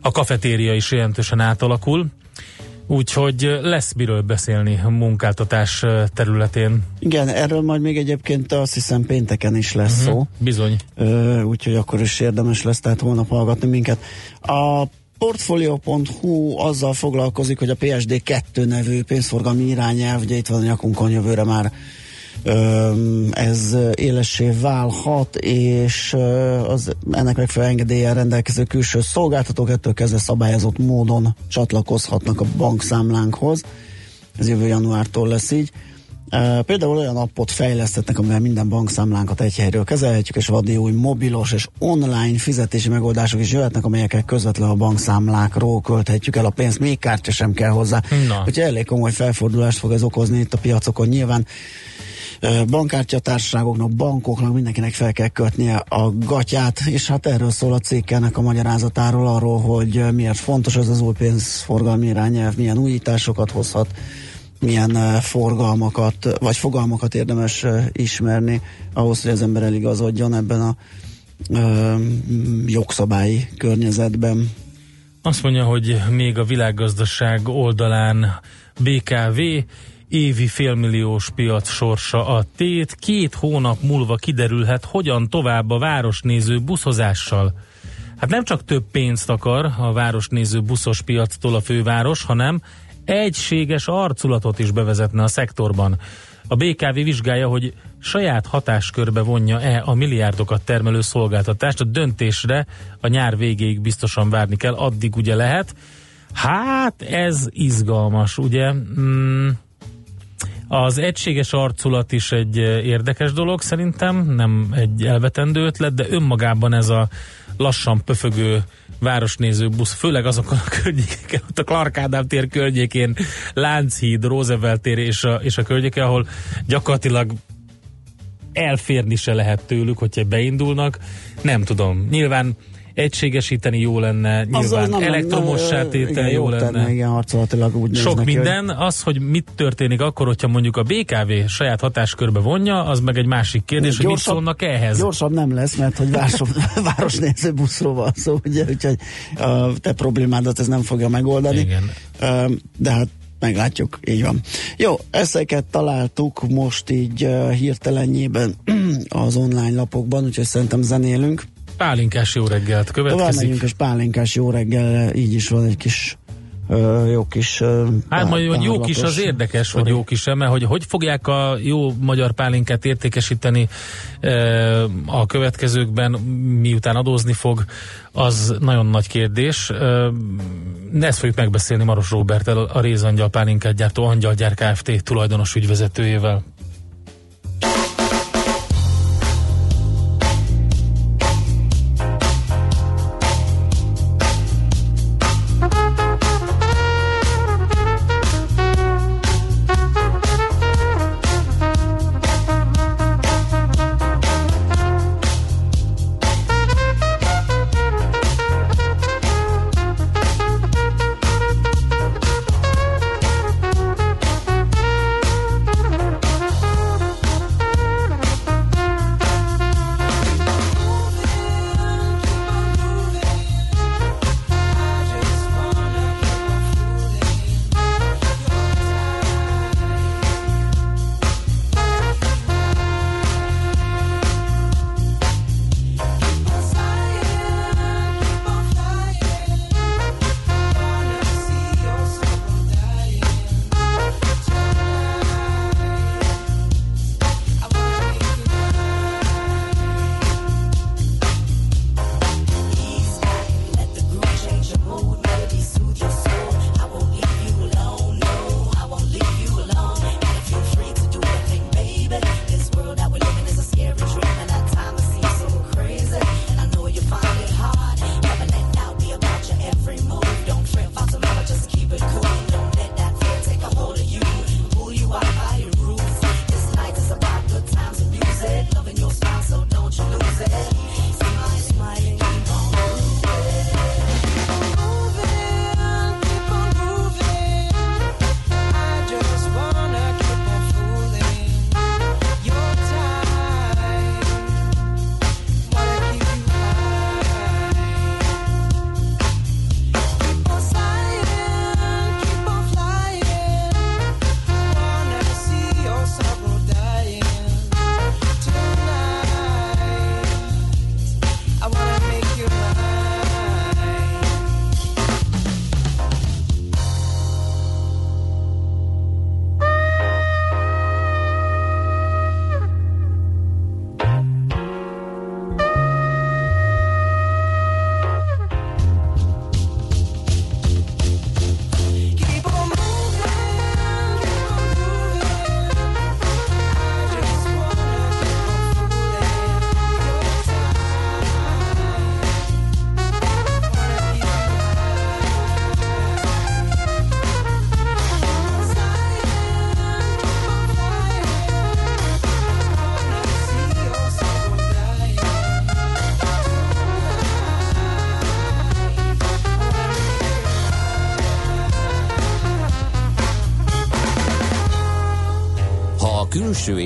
a kafetéria is jelentősen átalakul, úgyhogy lesz miről beszélni a munkáltatás területén. Igen, erről majd még egyébként azt hiszem pénteken is lesz uh-huh, szó. Bizony. úgyhogy akkor is érdemes lesz, tehát holnap hallgatni minket. A Portfolio.hu azzal foglalkozik, hogy a PSD 2 nevű pénzforgalmi irányelv, ugye itt van a nyakunkon jövőre már ez élessé válhat, és az ennek megfelelő engedéllyel rendelkező külső szolgáltatók ettől kezdve szabályozott módon csatlakozhatnak a bankszámlánkhoz. Ez jövő januártól lesz így. Például olyan appot fejlesztetnek, amivel minden bankszámlánkat egy helyről kezelhetjük, és vadi új mobilos és online fizetési megoldások is jöhetnek, amelyekkel közvetlenül a bankszámlákról költhetjük el a pénzt, még kártya sem kell hozzá. Na. Úgyhogy elég komoly felfordulást fog ez okozni itt a piacokon. Nyilván bankkártyatársaságoknak, bankoknak, mindenkinek fel kell kötnie a gatyát, és hát erről szól a cikkelnek a magyarázatáról, arról, hogy miért fontos ez az új pénzforgalmi irányelv, milyen újításokat hozhat, milyen forgalmakat, vagy fogalmakat érdemes ismerni ahhoz, hogy az ember eligazodjon ebben a jogszabályi környezetben. Azt mondja, hogy még a világgazdaság oldalán BKV évi félmilliós piac sorsa a tét. Két hónap múlva kiderülhet, hogyan tovább a városnéző buszozással. Hát nem csak több pénzt akar a városnéző buszos piactól a főváros, hanem egységes arculatot is bevezetne a szektorban. A BKV vizsgálja, hogy saját hatáskörbe vonja-e a milliárdokat termelő szolgáltatást. A döntésre a nyár végéig biztosan várni kell, addig ugye lehet. Hát ez izgalmas, ugye? Mm, az egységes arculat is egy érdekes dolog szerintem, nem egy elvetendő ötlet, de önmagában ez a lassan pöfögő városnéző busz, főleg azokon a környékeken, ott a Clark Ádám tér környékén, Lánchíd, Roosevelt tér és a, és a környéke, ahol gyakorlatilag elférni se lehet tőlük, hogyha beindulnak. Nem tudom. Nyilván egységesíteni jó lenne, nyilván nem elektromossá tétel jó lenne. Tenne, igen, harcolatilag úgy Sok minden, hogy... az, hogy mit történik akkor, hogyha mondjuk a BKV saját hatáskörbe vonja, az meg egy másik kérdés, gyorsabb, hogy mit szólnak ehhez. Gyorsabb nem lesz, mert hogy város, városnéző buszról van szó, ugye, úgyhogy a te problémádat ez nem fogja megoldani. Igen. De hát meglátjuk, így van. Jó, ezeket találtuk most így hirtelenjében az online lapokban, úgyhogy szerintem zenélünk. Pálinkás jó reggelt következik. Tovább megyünk, és pálinkás jó reggel, így is van egy kis jó kis Hát majd, hogy jó kis az érdekes, sorry. hogy jó kis mert hogy hogy fogják a jó magyar pálinkát értékesíteni a következőkben, miután adózni fog, az nagyon nagy kérdés. Ezt fogjuk megbeszélni Maros Robertel, a Rézangyal pálinkát gyártó Angyalgyár Kft. tulajdonos ügyvezetőjével.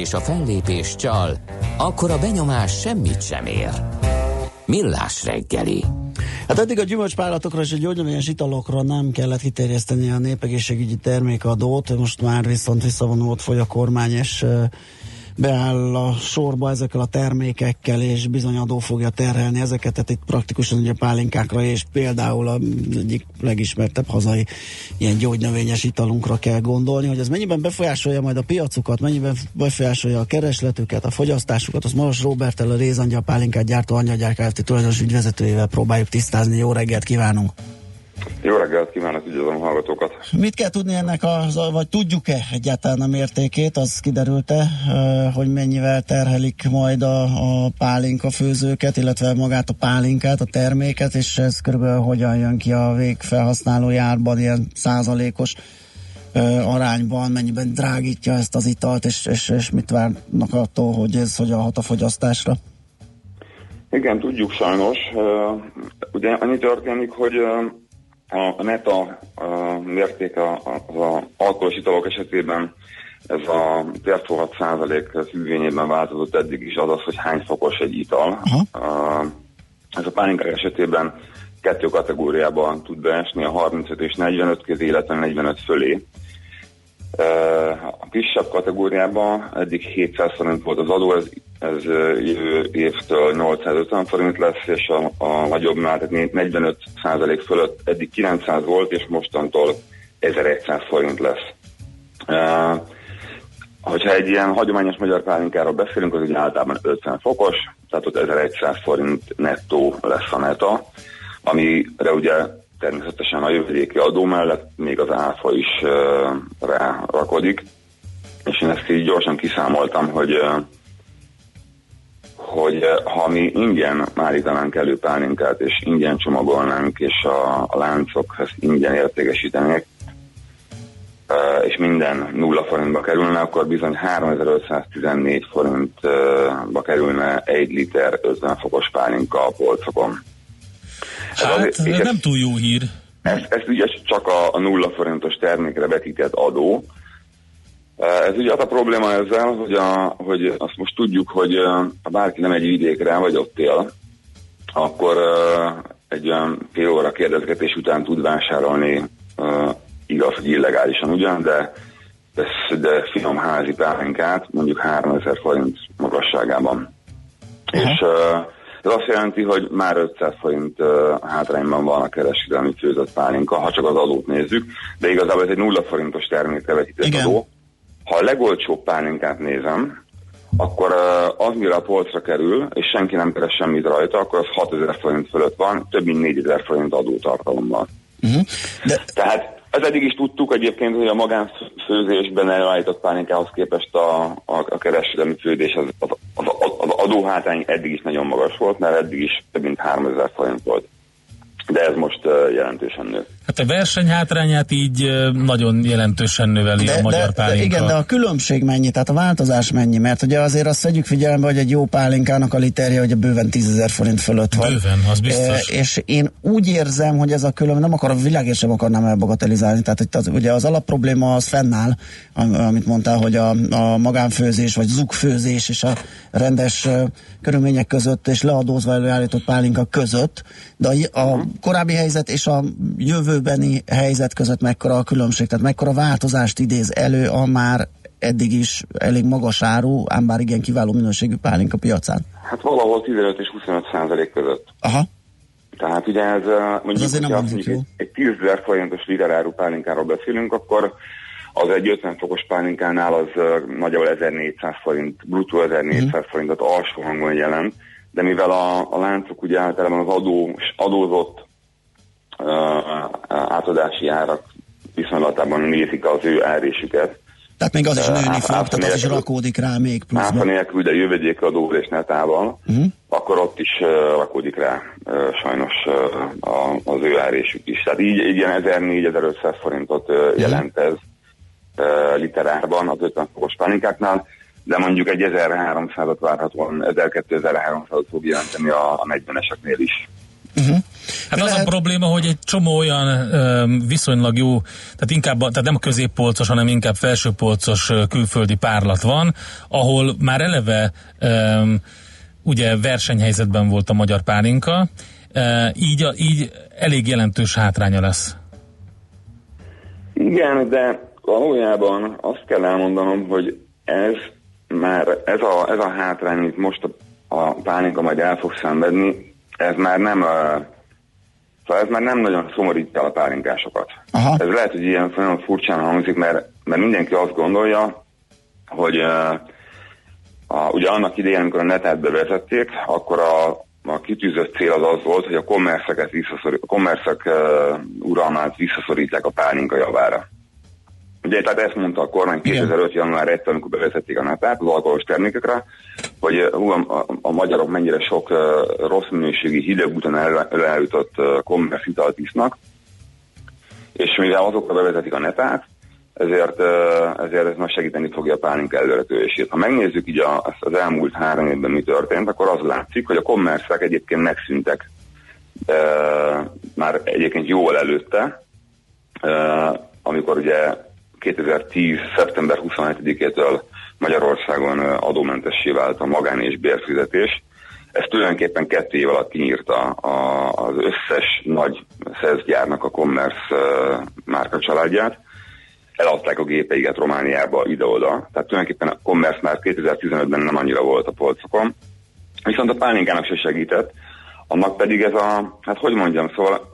És a fellépés csal, akkor a benyomás semmit sem ér. Millás reggeli. Hát eddig a gyümölcspállatokra és a gyógynövényes italokra nem kellett kiterjeszteni a népegészségügyi termékadót, most már viszont visszavonulott foly a kormány, és beáll a sorba ezekkel a termékekkel, és bizony adó fogja terhelni ezeket, tehát itt praktikusan ugye pálinkákra, és például az egyik legismertebb hazai ilyen gyógynövényes italunkra kell gondolni, hogy ez mennyiben befolyásolja majd a piacukat, mennyiben befolyásolja a keresletüket, a fogyasztásukat, az Maros Robertel a Rézangyal pálinkát gyártó anyaggyár Kft. tulajdonos ügyvezetőjével próbáljuk tisztázni. Jó reggelt kívánunk! Jó reggelt kívánok, üdvözlöm a hallgatókat. Mit kell tudni ennek, a, vagy tudjuk-e egyáltalán a mértékét, az kiderült-e, hogy mennyivel terhelik majd a, a pálinka főzőket, illetve magát a pálinkát, a terméket, és ez körülbelül hogyan jön ki a végfelhasználói árban, ilyen százalékos arányban, mennyiben drágítja ezt az italt, és, és, és mit várnak attól, hogy ez hogyan hat a fogyasztásra? Igen, tudjuk sajnos. Ugye annyi történik, hogy a neta a mértéke az a alkoholos italok esetében ez a térfogat százalék függvényében változott eddig is, az az, hogy hány fokos egy ital. Uh, ez a pálinkák esetében kettő kategóriában tud beesni, a 35 és 45 közé, illetve 45 fölé. A kisebb kategóriában eddig 700 forint volt az adó, ez, ez jövő évtől 850 forint lesz, és a, a nagyobbnál, tehát 45 százalék fölött eddig 900 volt, és mostantól 1100 forint lesz. Uh, hogyha egy ilyen hagyományos magyar pálinkáról beszélünk, az ugye általában 50 fokos, tehát ott 1100 forint nettó lesz a neta, amire ugye természetesen a jövedéki adó mellett még az áfa is rárakodik, és én ezt így gyorsan kiszámoltam, hogy hogy ha mi ingyen állítanánk elő pálinkát, és ingyen csomagolnánk, és a, a láncok ezt ingyen értékesítenék, és minden nulla forintba kerülne, akkor bizony 3514 forintba kerülne egy liter 50 fokos pálinka a polcokon. Hát, ez, azért, nem túl jó hír. Ez, ez ugye csak a, a nulla forintos termékre vetített adó. Ez ugye az a probléma ezzel, hogy, a, hogy azt most tudjuk, hogy ha bárki nem egy vidékre, vagy ott él, akkor egy olyan fél óra kérdezgetés után tud vásárolni, igaz, hogy illegálisan ugyan, de, de, de finom házi pálinkát, mondjuk 3000 forint magasságában. Uh-huh. És ez azt jelenti, hogy már 500 forint hátrányban van a kereskedelmi főzött pálinka, ha csak az adót nézzük, de igazából ez egy nulla forintos termékre vetített adó. Ha a legolcsóbb pálinkát nézem, akkor az, mire a polcra kerül, és senki nem keres semmit rajta, akkor az 6000 forint fölött van, több mint 4000 forint adótartalommal. Uh-huh. De... Tehát ez eddig is tudtuk egyébként, hogy a magánfőzésben előállított pálinkához képest a, a, a kereskedelmi főzés az, az, az, az adóhátrány eddig is nagyon magas volt, mert eddig is több mint 3000 forint volt. De ez most jelentősen nő. Hát a versenyhátrányát így nagyon jelentősen növeli de, a magyar de, pálinka. De igen, de a különbség mennyi, tehát a változás mennyi? Mert ugye azért azt vegyük figyelembe, hogy egy jó pálinkának a literje ugye bőven 10 forint fölött van. Bőven, az biztos. E, és én úgy érzem, hogy ez a külön, nem akar a világért sem akarnám elbagatelizálni, tehát itt az, ugye az alapprobléma az fennáll, amit mondtál, hogy a, a magánfőzés, vagy zugfőzés és a rendes uh, körülmények között és leadózva előállított pálinka között, de a, a korábbi helyzet és a jövőbeni helyzet között mekkora a különbség, tehát mekkora változást idéz elő a már eddig is elég magas áru, ám bár igen kiváló minőségű pálinka piacán? Hát valahol 15 és 25 százalék között. Aha. Tehát ugye ez mondjuk, nem mondjuk egy, egy 10 ezer forintos literáru pálinkáról beszélünk, akkor az egy 50 fokos pálinkánál az uh, nagyjából 1400 forint, bruttó 1400 mm. forintot alsó hangon jelent, de mivel a, a láncok ugye általában az adó, adózott átadási árak viszonylatában nézik az ő árésüket. Tehát még az is nőni fog, tehát az is rakódik rá még pluszban. Áfa nélkül, de jövedékadó és netával, uh-huh. akkor ott is rakódik rá sajnos az ő árésük is. Tehát így, így ilyen 1400-1500 forintot uh-huh. jelent ez literárban az 50 fokos pálinkáknál, de mondjuk egy 1300-at várhatóan, 1200-1300-at fog jelenteni a, a 40-eseknél is. Uh-huh. Hát az a probléma, hogy egy csomó olyan ö, viszonylag jó, tehát inkább, tehát nem a középpolcos, hanem inkább felsőpolcos ö, külföldi párlat van, ahol már eleve ö, ugye versenyhelyzetben volt a magyar pálinka, ö, így, a, így elég jelentős hátránya lesz. Igen, de valójában azt kell elmondanom, hogy ez már, ez a, ez a hátrány, amit most a, a pálinka majd el fog szenvedni, ez már nem a, Szóval ez már nem nagyon szomorítja a pálinkásokat. Aha. Ez lehet, hogy ilyen nagyon furcsán hangzik, mert, mert mindenki azt gondolja, hogy uh, a, ugye annak idején, amikor a netát bevezették, akkor a, a kitűzött cél az az volt, hogy a kommerszeket visszaszorít, a kommerszek uh, uralmát visszaszorítják a pálinka javára. Ugye, tehát ezt mondta a kormány 2005. január 1 amikor bevezették a netát az alkoholos termékekre, hogy uh, hú, a, a, magyarok mennyire sok uh, rossz minőségi hideg után el, eljutott uh, kommersz italt isznak, és mivel azokra bevezetik a netát, ezért, uh, ezért ez most segíteni fogja a pálinka előretörését. Ha megnézzük így a, az elmúlt három évben mi történt, akkor az látszik, hogy a kommerszek egyébként megszűntek uh, már egyébként jóval előtte, uh, amikor ugye 2010. szeptember 27-től Magyarországon adómentessé vált a magán és bérfizetés. Ez tulajdonképpen kettő év alatt kinyírta az összes nagy szerzgyárnak a commerce márka családját. Eladták a gépeiket Romániába ide-oda. Tehát tulajdonképpen a commerce már 2015-ben nem annyira volt a polcokon. Viszont a pálinkának se segített, annak pedig ez a, hát hogy mondjam, szóval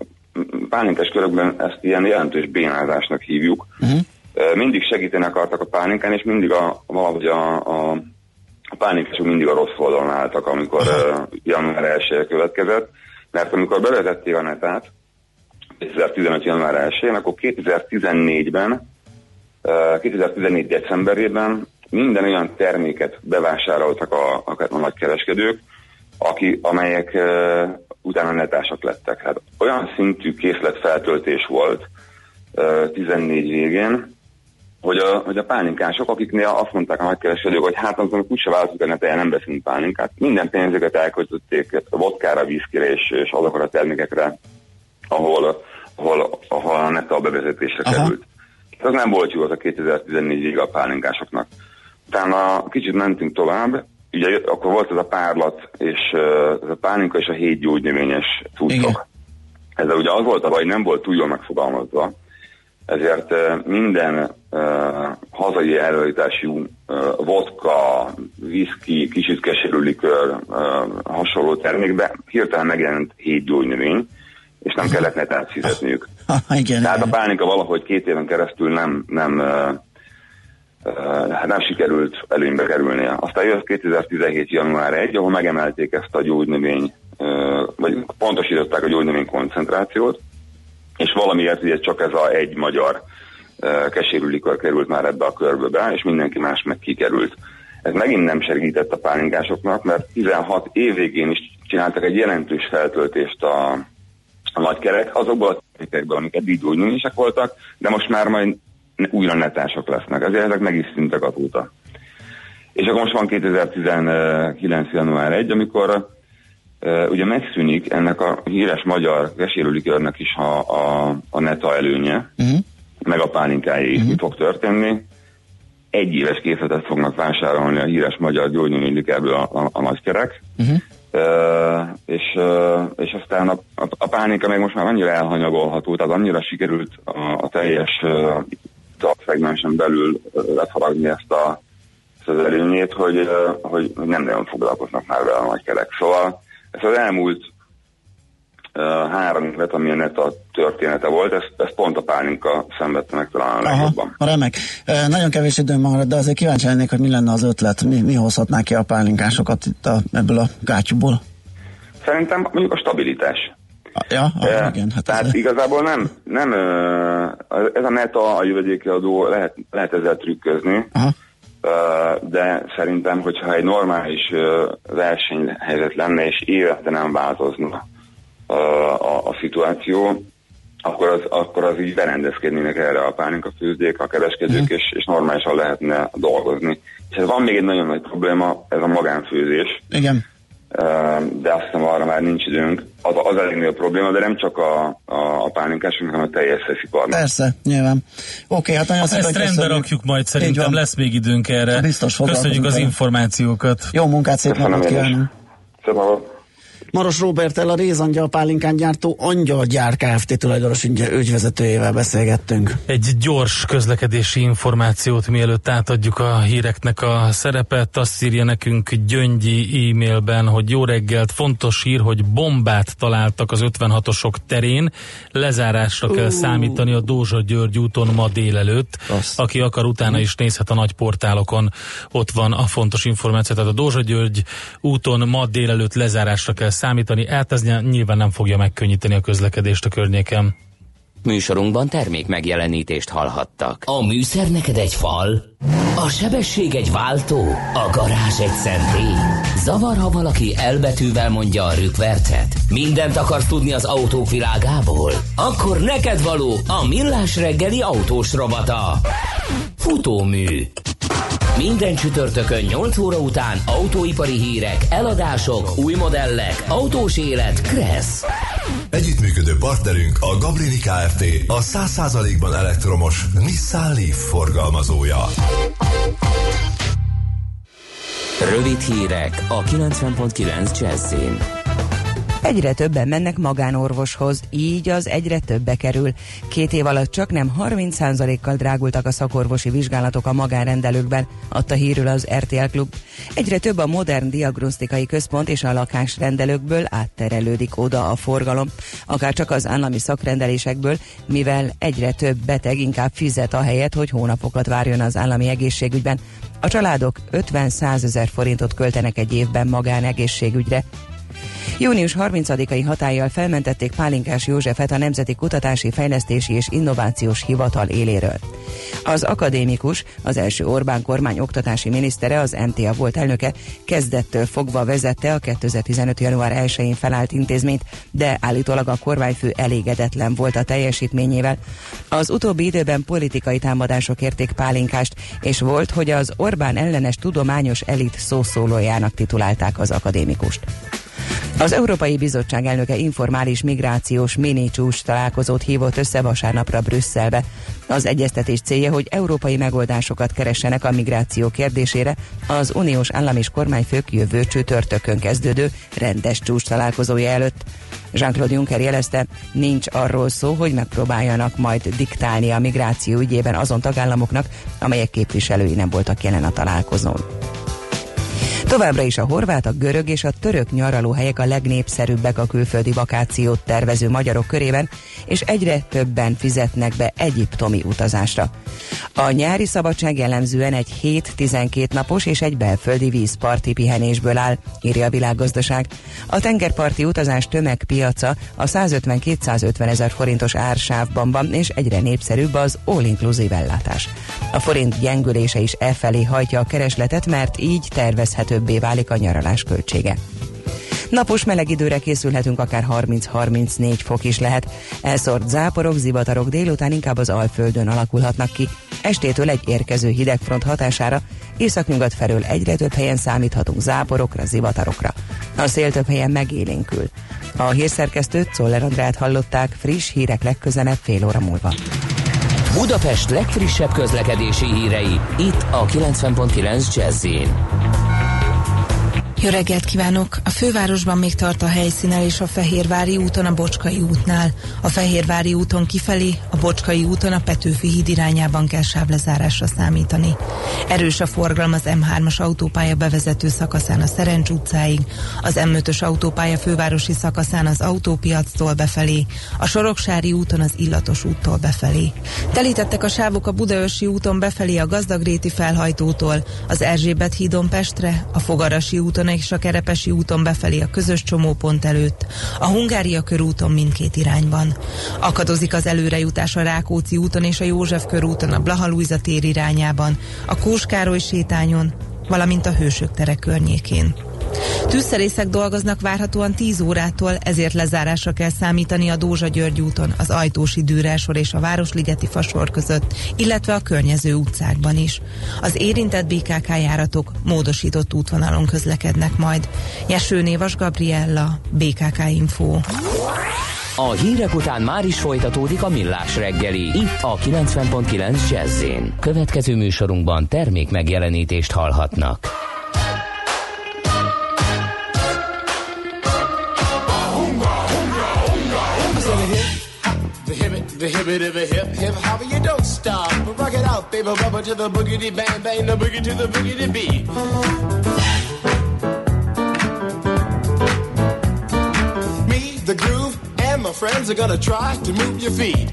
pálinkás körökben ezt ilyen jelentős bénázásnak hívjuk. Uh-huh. Mindig segíteni akartak a pálinkán, és mindig a, valahogy a, a, a pálinkások mindig a rossz oldalon álltak, amikor uh, január 1 következett, mert amikor bevezették a netát, 2015. január 1 akkor 2014-ben, uh, 2014 decemberében minden olyan terméket bevásároltak a, a, a nagykereskedők, aki, amelyek uh, utána netások lettek. Hát olyan szintű készletfeltöltés volt uh, 14 végén, hogy a, hogy a pálinkások, akiknél azt mondták a nagykereskedők, hogy hát azon úgyse változik a netelje, nem veszünk pálinkát. Minden pénzüket elköltötték vodkára, viszkire és, és azokra a termékekre, ahol, ahol, ahol a neta a bevezetésre Aha. került. Ez nem volt jó az a 2014-ig a pálinkásoknak. Utána kicsit mentünk tovább, ugye akkor volt ez a párlat, és ez a pálinka és a hét gyógynövényes cuccok. Ezzel ugye az volt a baj, nem volt túl jól megfogalmazva, ezért minden hazai előállítású vodka, whisky, kicsit keserű likör, hasonló termékbe hirtelen megjelent hét gyógynövény, és nem kellett netát fizetniük. igen, Tehát igen. a pálinka valahogy két éven keresztül nem, nem hát nem sikerült előnybe kerülnie. Aztán jött 2017. január 1, ahol megemelték ezt a gyógynövény, vagy pontosították a gyógynövény koncentrációt, és valamiért ugye csak ez a egy magyar uh, kesérű likör került már ebbe a körbe be, és mindenki más meg kikerült. Ez megint nem segített a pálinkásoknak, mert 16 év végén is csináltak egy jelentős feltöltést a, a nagykerek, azokból a termékekből, amik eddig gyógynövényesek voltak, de most már majd újra netások lesznek. Ezért ezek meg is szűntek azóta. És akkor most van 2019. január 1, amikor ugye megszűnik ennek a híres magyar vesérőlikörnek is a, a, a neta előnye, uh-huh. meg a pálinkáé is, uh-huh. mi fog történni. Egy éves készletet fognak vásárolni a híres magyar gyógynövénylikörből a, a, a nagykerek, uh-huh. Uh, és, uh, és aztán a, a, a pálinka meg most már annyira elhanyagolható, tehát annyira sikerült a, a teljes uh, szegmensen belül lefaragni ezt, a, ezt az előnyét, hogy, hogy nem nagyon foglalkoznak már vele a nagykerek. Szóval ez az elmúlt uh, három évet, ami ennek a története volt, ezt, ezt pont a pálinka szenvedte meg talán a legjobban. Remek. E, nagyon kevés időm marad, de azért kíváncsi lennék, hogy mi lenne az ötlet, mi, mi hozhatná ki a pálinkásokat itt a, ebből a gátyúból. Szerintem mondjuk a stabilitás. Ja, ah, igen. Hát Tehát ez igazából nem, nem ez a neta, a jövedéki adó, lehet, lehet ezzel trükközni, Aha. De szerintem, hogyha egy normális versenyhelyzet lenne, és évente nem változna a, a, a szituáció, akkor az, akkor az így berendezkednének erre a pálinka főzdék, a kereskedők, uh-huh. és, és normálisan lehetne dolgozni. És ez van még egy nagyon nagy probléma, ez a magánfőzés. Igen. De azt hiszem arra már nincs időnk. Az, az a probléma, de nem csak a, a, a pálinkásunk, hanem a teljes szefiparnak. Persze, nyilván. Oké, okay, hát nagyon szépen Ezt rendbe rakjuk majd, szerintem lesz még időnk erre. Biztos Köszönjük az információkat. Jó munkát, szép napot kívánunk! Szép napot! Maros el a Rézangyal pálinkán gyártó Angyalgyár Kft. tulajdonos ügyvezetőjével beszélgettünk. Egy gyors közlekedési információt mielőtt átadjuk a híreknek a szerepet, azt írja nekünk Gyöngyi e-mailben, hogy jó reggelt, fontos hír, hogy bombát találtak az 56-osok terén, lezárásra uh. kell számítani a Dózsa György úton ma délelőtt. Azt. Aki akar, utána is nézhet a nagy portálokon, ott van a fontos információ, tehát a Dózsa György úton ma délelőtt lezárásra kell számítani, hát ez nyilván nem fogja megkönnyíteni a közlekedést a környéken. Műsorunkban termék megjelenítést hallhattak. A műszer neked egy fal, a sebesség egy váltó, a garázs egy szentély. Zavar, ha valaki elbetűvel mondja a rükvercet? Mindent akarsz tudni az autók világából? Akkor neked való a millás reggeli autós robata. Futómű. Minden csütörtökön 8 óra után autóipari hírek, eladások, új modellek, autós élet, Kressz. Együttműködő partnerünk a Gabrini Kft. A 100%-ban elektromos Nissan Leaf forgalmazója. Rövid hírek a 90.9 Jazzin. Egyre többen mennek magánorvoshoz, így az egyre többe kerül. Két év alatt csak nem 30%-kal drágultak a szakorvosi vizsgálatok a magánrendelőkben, adta hírül az RTL Klub. Egyre több a modern diagnosztikai központ és a lakásrendelőkből átterelődik oda a forgalom, akár csak az állami szakrendelésekből, mivel egyre több beteg inkább fizet a helyet, hogy hónapokat várjon az állami egészségügyben. A családok 50-100 ezer forintot költenek egy évben magánegészségügyre, Június 30-ai hatállyal felmentették Pálinkás Józsefet a Nemzeti Kutatási Fejlesztési és Innovációs Hivatal éléről. Az akadémikus, az első Orbán kormány oktatási minisztere, az MTA volt elnöke, kezdettől fogva vezette a 2015. január 1-én felállt intézményt, de állítólag a kormányfő elégedetlen volt a teljesítményével. Az utóbbi időben politikai támadások érték Pálinkást, és volt, hogy az Orbán ellenes tudományos elit szószólójának titulálták az akadémikust. Az Európai Bizottság elnöke informális migrációs mini csúcs találkozót hívott össze vasárnapra Brüsszelbe. Az egyeztetés célja, hogy európai megoldásokat keressenek a migráció kérdésére az uniós állam és kormányfők jövő csütörtökön kezdődő rendes csúcs találkozója előtt. Jean-Claude Juncker jelezte, nincs arról szó, hogy megpróbáljanak majd diktálni a migráció ügyében azon tagállamoknak, amelyek képviselői nem voltak jelen a találkozón. Továbbra is a horvát, a görög és a török nyaralóhelyek a legnépszerűbbek a külföldi vakációt tervező magyarok körében, és egyre többen fizetnek be egyiptomi utazásra. A nyári szabadság jellemzően egy 7-12 napos és egy belföldi vízparti pihenésből áll, írja a világgazdaság. A tengerparti utazás tömegpiaca a 150-250 ezer forintos ársávban van, és egyre népszerűbb az all-inclusive ellátás. A forint gyengülése is e felé hajtja a keresletet, mert így tervezhető olcsóbbé válik a nyaralás költsége. Napos meleg időre készülhetünk, akár 30-34 fok is lehet. Elszórt záporok, zivatarok délután inkább az Alföldön alakulhatnak ki. Estétől egy érkező hidegfront hatására északnyugat felől egyre több helyen számíthatunk záporokra, zivatarokra. A szél több helyen megélénkül. A hírszerkesztőt Czoller Andrát hallották, friss hírek legközelebb fél óra múlva. Budapest legfrissebb közlekedési hírei, itt a 90.9 jazz jó reggelt kívánok! A fővárosban még tart a helyszínelés a Fehérvári úton a Bocskai útnál. A Fehérvári úton kifelé, a Bocskai úton a Petőfi híd irányában kell sávlezárásra számítani. Erős a forgalom az M3-as autópálya bevezető szakaszán a Szerencs utcáig, az M5-ös autópálya fővárosi szakaszán az autópiactól befelé, a Soroksári úton az Illatos úttól befelé. Telítettek a sávok a Budaörsi úton befelé a Gazdagréti felhajtótól, az Erzsébet hídon Pestre, a Fogarasi úton és a Kerepesi úton befelé a közös csomópont előtt, a Hungária körúton mindkét irányban. Akadozik az előrejutás a Rákóczi úton és a József körúton a Blaha tér irányában, a Kóskároly sétányon, valamint a Hősök tere környékén. Tűzszerészek dolgoznak várhatóan 10 órától, ezért lezárásra kell számítani a Dózsa György úton, az Ajtósi Dűrelsor és a Városligeti Fasor között, illetve a környező utcákban is. Az érintett BKK járatok módosított útvonalon közlekednek majd. Jeső Névas Gabriella, BKK Info. A hírek után már is folytatódik a millás reggeli. Itt a 90.9 jazz Következő műsorunkban termék megjelenítést hallhatnak. The hip hip hopper, you don't stop. Rock it out, baby, rubber to the boogity bang bang, the boogie to the boogity beat. Me, the groove, and my friends are gonna try to move your feet.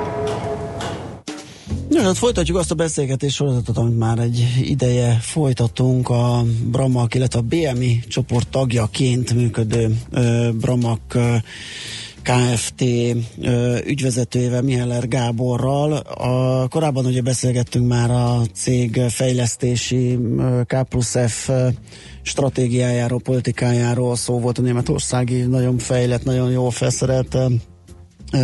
Ja, hát folytatjuk azt a beszélgetés sorozatot, amit már egy ideje folytatunk a Bramak, illetve a BMI csoport tagjaként működő ö, Bramak ö, Kft. Ö, ügyvezetőjével, Miheller Gáborral. A, korábban ugye beszélgettünk már a cég fejlesztési ö, K plusz F ö, stratégiájáról, politikájáról, szó volt a németországi nagyon fejlett, nagyon jól felszerelt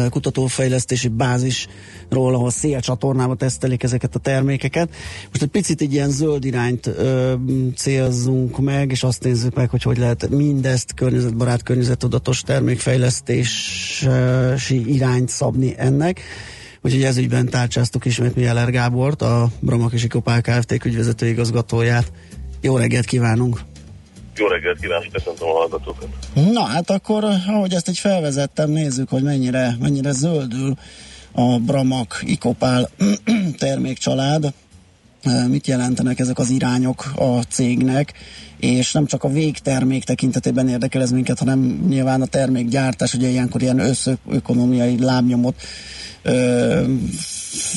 kutatófejlesztési bázisról, ahol szélcsatornába tesztelik ezeket a termékeket. Most egy picit egy ilyen zöld irányt ö, célzunk meg, és azt nézzük meg, hogy hogy lehet mindezt környezetbarát, környezetudatos termékfejlesztési irányt szabni ennek. Úgyhogy ez ügyben tárcsáztuk ismét Mieler Gábort, a Brahma és Ikopál Kft. ügyvezető igazgatóját. Jó reggelt kívánunk! Jó reggelt kívánok, köszöntöm a hallgatókat. Na hát akkor, ahogy ezt így felvezettem, nézzük, hogy mennyire, mennyire zöldül a Bramak Ikopál termékcsalád. Mit jelentenek ezek az irányok a cégnek, és nem csak a végtermék tekintetében érdekel ez minket, hanem nyilván a termékgyártás, ugye ilyenkor ilyen összökonomiai lábnyomot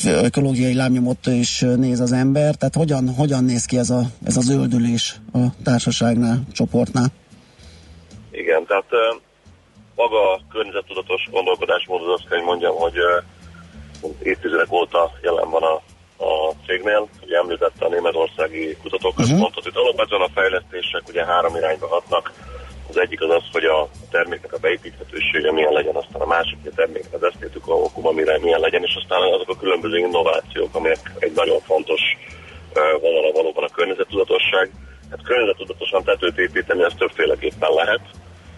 ökológiai lábnyomot is néz az ember, tehát hogyan, hogyan néz ki ez a, ez a zöldülés a társaságnál, csoportnál? Igen, tehát maga a környezettudatos gondolkodásmód az azt kell, hogy mondjam, hogy évtizedek óta jelen van a, a cégnél. Ugye említette a németországi kutatóközpontot. Uh-huh. Itt alapvetően a fejlesztések ugye három irányba hatnak. Az egyik az az, hogy a terméknek a beépíthetősége milyen legyen, aztán a másik, hogy a terméknek az esztétika alakuma mire milyen legyen, és aztán azok a különböző innovációk, amelyek egy nagyon fontos vonala valóban a környezettudatosság. Hát környezettudatosan tetőt építeni, ez többféleképpen lehet.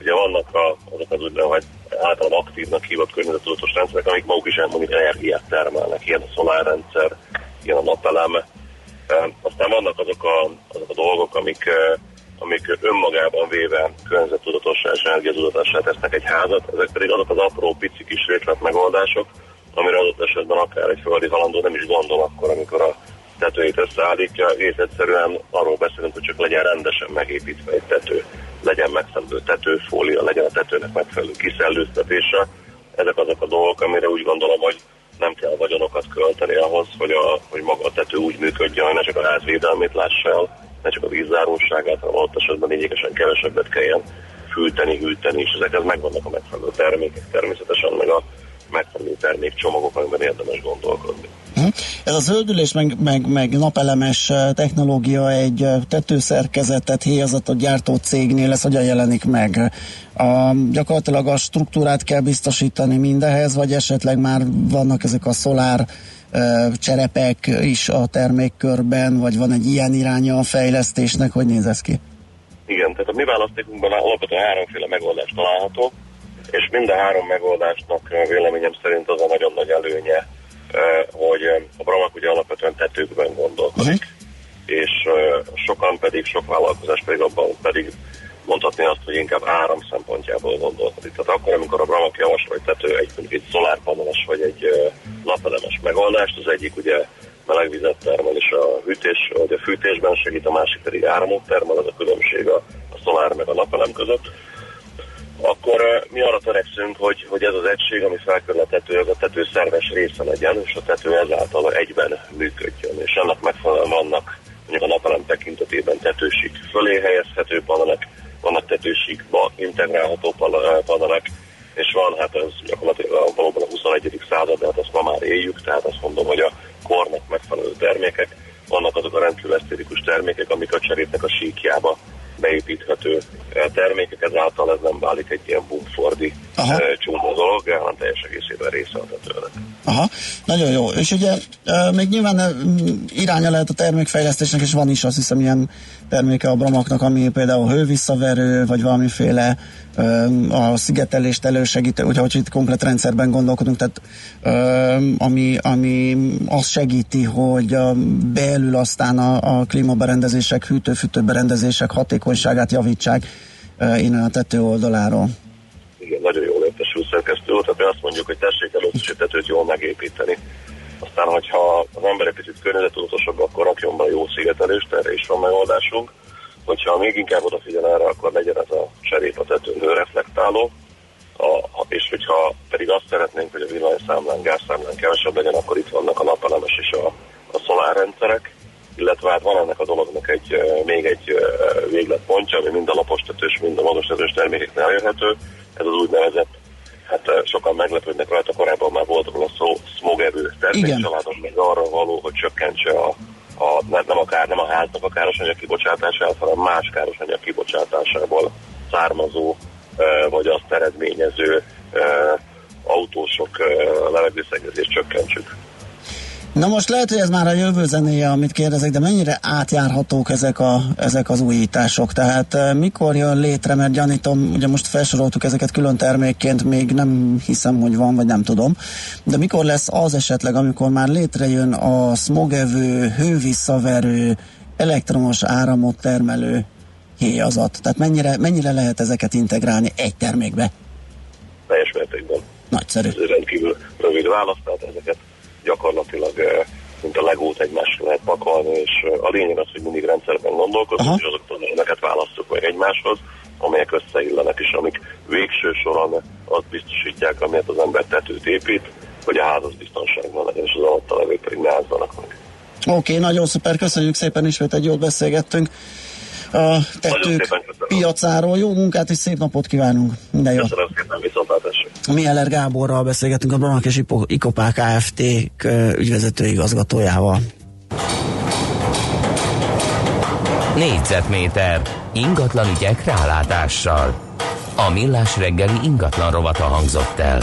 Ugye vannak a, azok az úgynevezett általában aktívnak hívott környezettudatos rendszerek, amik maguk is mondjuk energiát termelnek, ilyen a szolárrendszer, ilyen a napelem. Aztán vannak azok a, azok a dolgok, amik, amik önmagában véve környezettudatossá és energiatudatossá tesznek egy házat, ezek pedig azok az apró, pici kis részlet megoldások, amire adott esetben akár egy földi halandó nem is gondol akkor, amikor a tetőjét összeállítja, egész egyszerűen arról beszélünk, hogy csak legyen rendesen megépítve egy tető, legyen megfelelő tetőfólia, legyen a tetőnek megfelelő kiszellőztetése. Ezek azok a dolgok, amire úgy gondolom, hogy nem kell vagyonokat költeni ahhoz, hogy, a, hogy maga a tető úgy működjön, hogy ne csak a ház védelmét lássa el, ne csak a vízzárólságát, hanem ott esetben lényegesen kevesebbet kelljen fűteni, hűteni, és ezekhez megvannak a megfelelő termékek természetesen, meg a megfelelő termékcsomagok, amiben érdemes gondolkodni. Hm? Ez a zöldülés meg, meg, meg napelemes technológia egy tetőszerkezetet, héjazatot gyártó cégnél, ez hogyan jelenik meg? A, gyakorlatilag a struktúrát kell biztosítani mindehez, vagy esetleg már vannak ezek a szolár cserepek is a termékkörben, vagy van egy ilyen iránya a fejlesztésnek, hogy néz ez ki? Igen, tehát a mi választékunkban alapvetően háromféle megoldás található, és mind a három megoldásnak véleményem szerint az a nagyon nagy előnye, hogy a Bramak ugye alapvetően tetőkben gondolkodik, és sokan pedig, sok vállalkozás pedig abban pedig mondhatni azt, hogy inkább áram szempontjából gondolkodik. Tehát akkor, amikor a Bramak javasol egy tető, egy, egy szolárpaneles vagy egy napelemes megoldást, az egyik ugye melegvizet termel és a hűtés, vagy a fűtésben segít, a másik pedig áramot termel, az a különbség a, a szolár meg a napelem között akkor mi arra törekszünk, hogy, hogy ez az egység, ami felkörül a tető, az a tető szerves része legyen, és a tető ezáltal egyben működjön. És ennek megfelelően vannak mondjuk a napelem tekintetében tetősík fölé helyezhető panelek, vannak tetősíkba integrálható panelek, és van, hát ez gyakorlatilag valóban a 21. század, de hát azt ma már éljük, tehát azt mondom, hogy a kornak megfelelő termékek, vannak azok a rendkívül esztétikus termékek, amik a cserépnek a síkjába beépíthető eh, termékek, ezáltal ez nem válik egy ilyen bumfordi eh, csúnya dolog, hanem teljes egészében része a tetőnek. Aha, nagyon jó. És ugye e, még nyilván e, iránya lehet a termékfejlesztésnek, és van is azt hiszem ilyen terméke a Bramaknak, ami például hővisszaverő, vagy valamiféle a szigetelést elősegítő, ugye, hogy itt komplet rendszerben gondolkodunk, tehát ami, ami azt segíti, hogy belül aztán a, a klímaberendezések, hűtő-fűtőberendezések hatékonyságát javítsák innen a tető oldaláról. Igen, nagyon jól értesül szerkesztő, tehát mi azt mondjuk, hogy tessék először tetőt jól megépíteni. Aztán, hogyha az ember egy picit környezetudatosabb, akkor rakjon be jó szigetelést, erre is van megoldásunk. Hogyha még inkább odafigyel erre, akkor legyen ez a cserép a tetőn reflektáló. A, és hogyha pedig azt szeretnénk, hogy a villanyszámlán, gázszámlán kevesebb legyen, akkor itt vannak a napelemes és a, a szolárrendszerek, illetve hát van ennek a dolognak egy, még egy végletpontja, ami mind a lapos tetős, mind a magas tetős termékeknél elérhető. Ez az úgynevezett, hát sokan meglepődnek rajta, korábban már volt róla szó, smogevő termékcsaládon, meg arra való, hogy csökkentse a, a, nem, akár, nem a háznak a káros anyag kibocsátását, hanem más káros anyag kibocsátásából származó, vagy azt eredményező autósok levegőszennyezést csökkentsük. Na most lehet, hogy ez már a jövő zenéje, amit kérdezek, de mennyire átjárhatók ezek, a, ezek az újítások? Tehát uh, mikor jön létre, mert gyanítom, ugye most felsoroltuk ezeket külön termékként, még nem hiszem, hogy van, vagy nem tudom, de mikor lesz az esetleg, amikor már létrejön a smogevő, hővisszaverő, elektromos áramot termelő héjazat? Tehát mennyire, mennyire lehet ezeket integrálni egy termékbe? Teljes mértékben. Nagyszerű. Ez rendkívül rövid válasz, tehát ezeket gyakorlatilag mint a legót egymásra lehet pakolni, és a lényeg az, hogy mindig rendszerben gondolkozunk, és azokat az elemeket választjuk meg egymáshoz, amelyek összeillenek, és amik végső soron azt biztosítják, amiért az ember tetőt épít, hogy a ház az biztonságban legyen, és az alatta levők pedig ne ázzanak meg. Oké, okay, nagyon szuper, köszönjük szépen, ismét egy jót beszélgettünk a tetők piacáról. Jó munkát és szép napot kívánunk. Minden jó. Köszönöm szépen, viszontlátásra. Mieller Gáborral beszélgetünk a Branak és Ikopák Kft. ügyvezető igazgatójával. Négyzetméter Ingatlan ügyek rálátással. A millás reggeli ingatlan rovata hangzott el.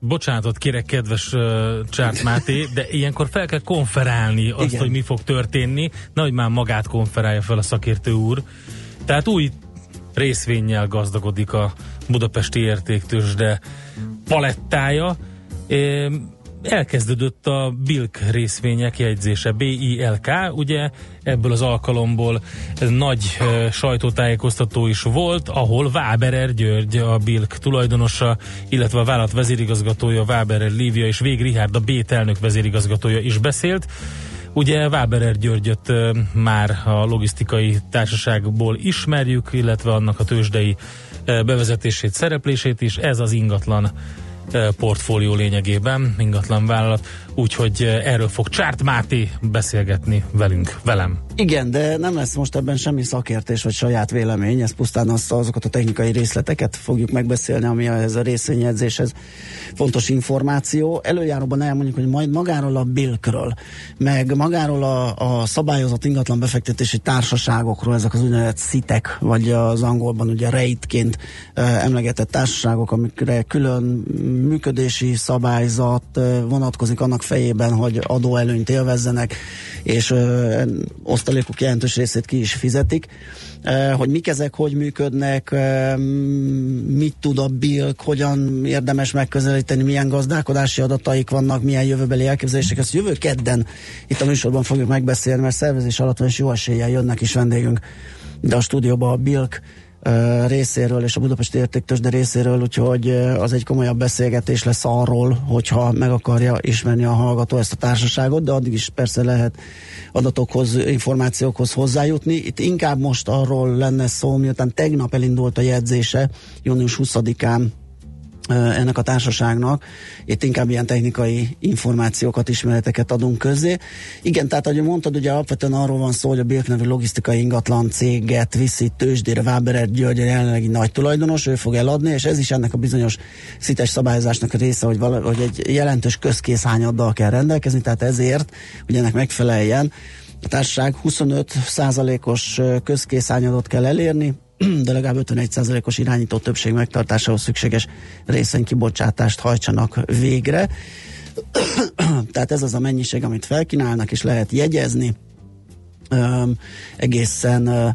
Bocsánatot kérek, kedves uh, Csárt Máté, de ilyenkor fel kell konferálni azt, Igen. hogy mi fog történni, nehogy már magát konferálja fel a szakértő úr. Tehát új részvényel gazdagodik a budapesti értéktősde palettája. Elkezdődött a Bilk részvények jegyzése, BILK, ugye ebből az alkalomból nagy uh, sajtótájékoztató is volt, ahol Váberer György, a Bilk tulajdonosa, illetve a vállalat vezérigazgatója Váberer Lívia és Vég Rihárd, a Bét elnök vezérigazgatója is beszélt. Ugye Váberer Györgyöt már a logisztikai társaságból ismerjük, illetve annak a tőzsdei bevezetését, szereplését is. Ez az ingatlan portfólió lényegében, ingatlan vállalat, úgyhogy erről fog Csárt Máté beszélgetni velünk, velem. Igen, de nem lesz most ebben semmi szakértés vagy saját vélemény, ez pusztán az, azokat a technikai részleteket fogjuk megbeszélni, ami ez a részvényedzéshez fontos információ. Előjáróban elmondjuk, hogy majd magáról a Bilkről, meg magáról a, a szabályozott ingatlan befektetési társaságokról, ezek az úgynevezett szitek, vagy az angolban ugye reitként uh, emlegetett társaságok, amikre külön működési szabályzat uh, vonatkozik annak fejében, hogy adóelőnyt élvezzenek, és uh, osztalékok jelentős részét ki is fizetik. Hogy mik ezek, hogy működnek, mit tud a BILK, hogyan érdemes megközelíteni, milyen gazdálkodási adataik vannak, milyen jövőbeli elképzelések. Ezt jövő kedden itt a műsorban fogjuk megbeszélni, mert szervezés alatt van, és jó eséllyel jönnek is vendégünk de a stúdióban a BILK részéről és a Budapesti de részéről, úgyhogy az egy komolyabb beszélgetés lesz arról, hogyha meg akarja ismerni a hallgató ezt a társaságot, de addig is persze lehet adatokhoz, információkhoz hozzájutni. Itt inkább most arról lenne szó, miután tegnap elindult a jegyzése, június 20-án ennek a társaságnak. Itt inkább ilyen technikai információkat, ismereteket adunk közzé. Igen, tehát ahogy mondtad, ugye alapvetően arról van szó, hogy a Birk nevű logisztikai ingatlan céget viszi tőzsdére Váberer György a jelenlegi nagy tulajdonos, ő fog eladni, és ez is ennek a bizonyos szites szabályozásnak a része, hogy, vala, hogy egy jelentős közkészhányaddal kell rendelkezni, tehát ezért, hogy ennek megfeleljen, a társaság 25 százalékos közkészányadot kell elérni, de legalább 51%-os irányító többség megtartásához szükséges részenykibocsátást hajtsanak végre. Tehát ez az a mennyiség, amit felkínálnak, és lehet jegyezni. Um, egészen uh,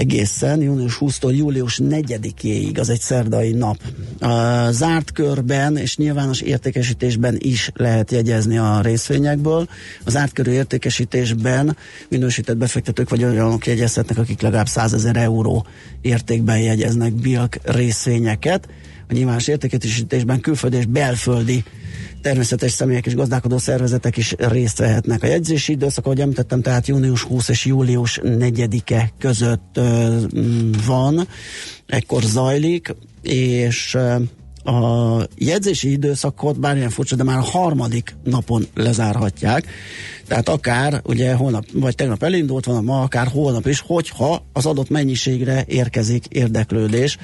egészen június 20-tól július 4-éig, az egy szerdai nap. Zárt körben és nyilvános értékesítésben is lehet jegyezni a részvényekből. Az zárt körű értékesítésben minősített befektetők vagy olyanok jegyezhetnek, akik legalább 100 ezer euró értékben jegyeznek BILK részvényeket. A nyilvános értékesítésben külföldi és belföldi természetes személyek és gazdálkodó szervezetek is részt vehetnek. A jegyzési időszak, ahogy említettem, tehát június 20 és július 4-e között van, ekkor zajlik, és a jegyzési időszakot, bármilyen furcsa, de már a harmadik napon lezárhatják. Tehát akár, ugye holnap, vagy tegnap elindult van, ma akár holnap is, hogyha az adott mennyiségre érkezik érdeklődés.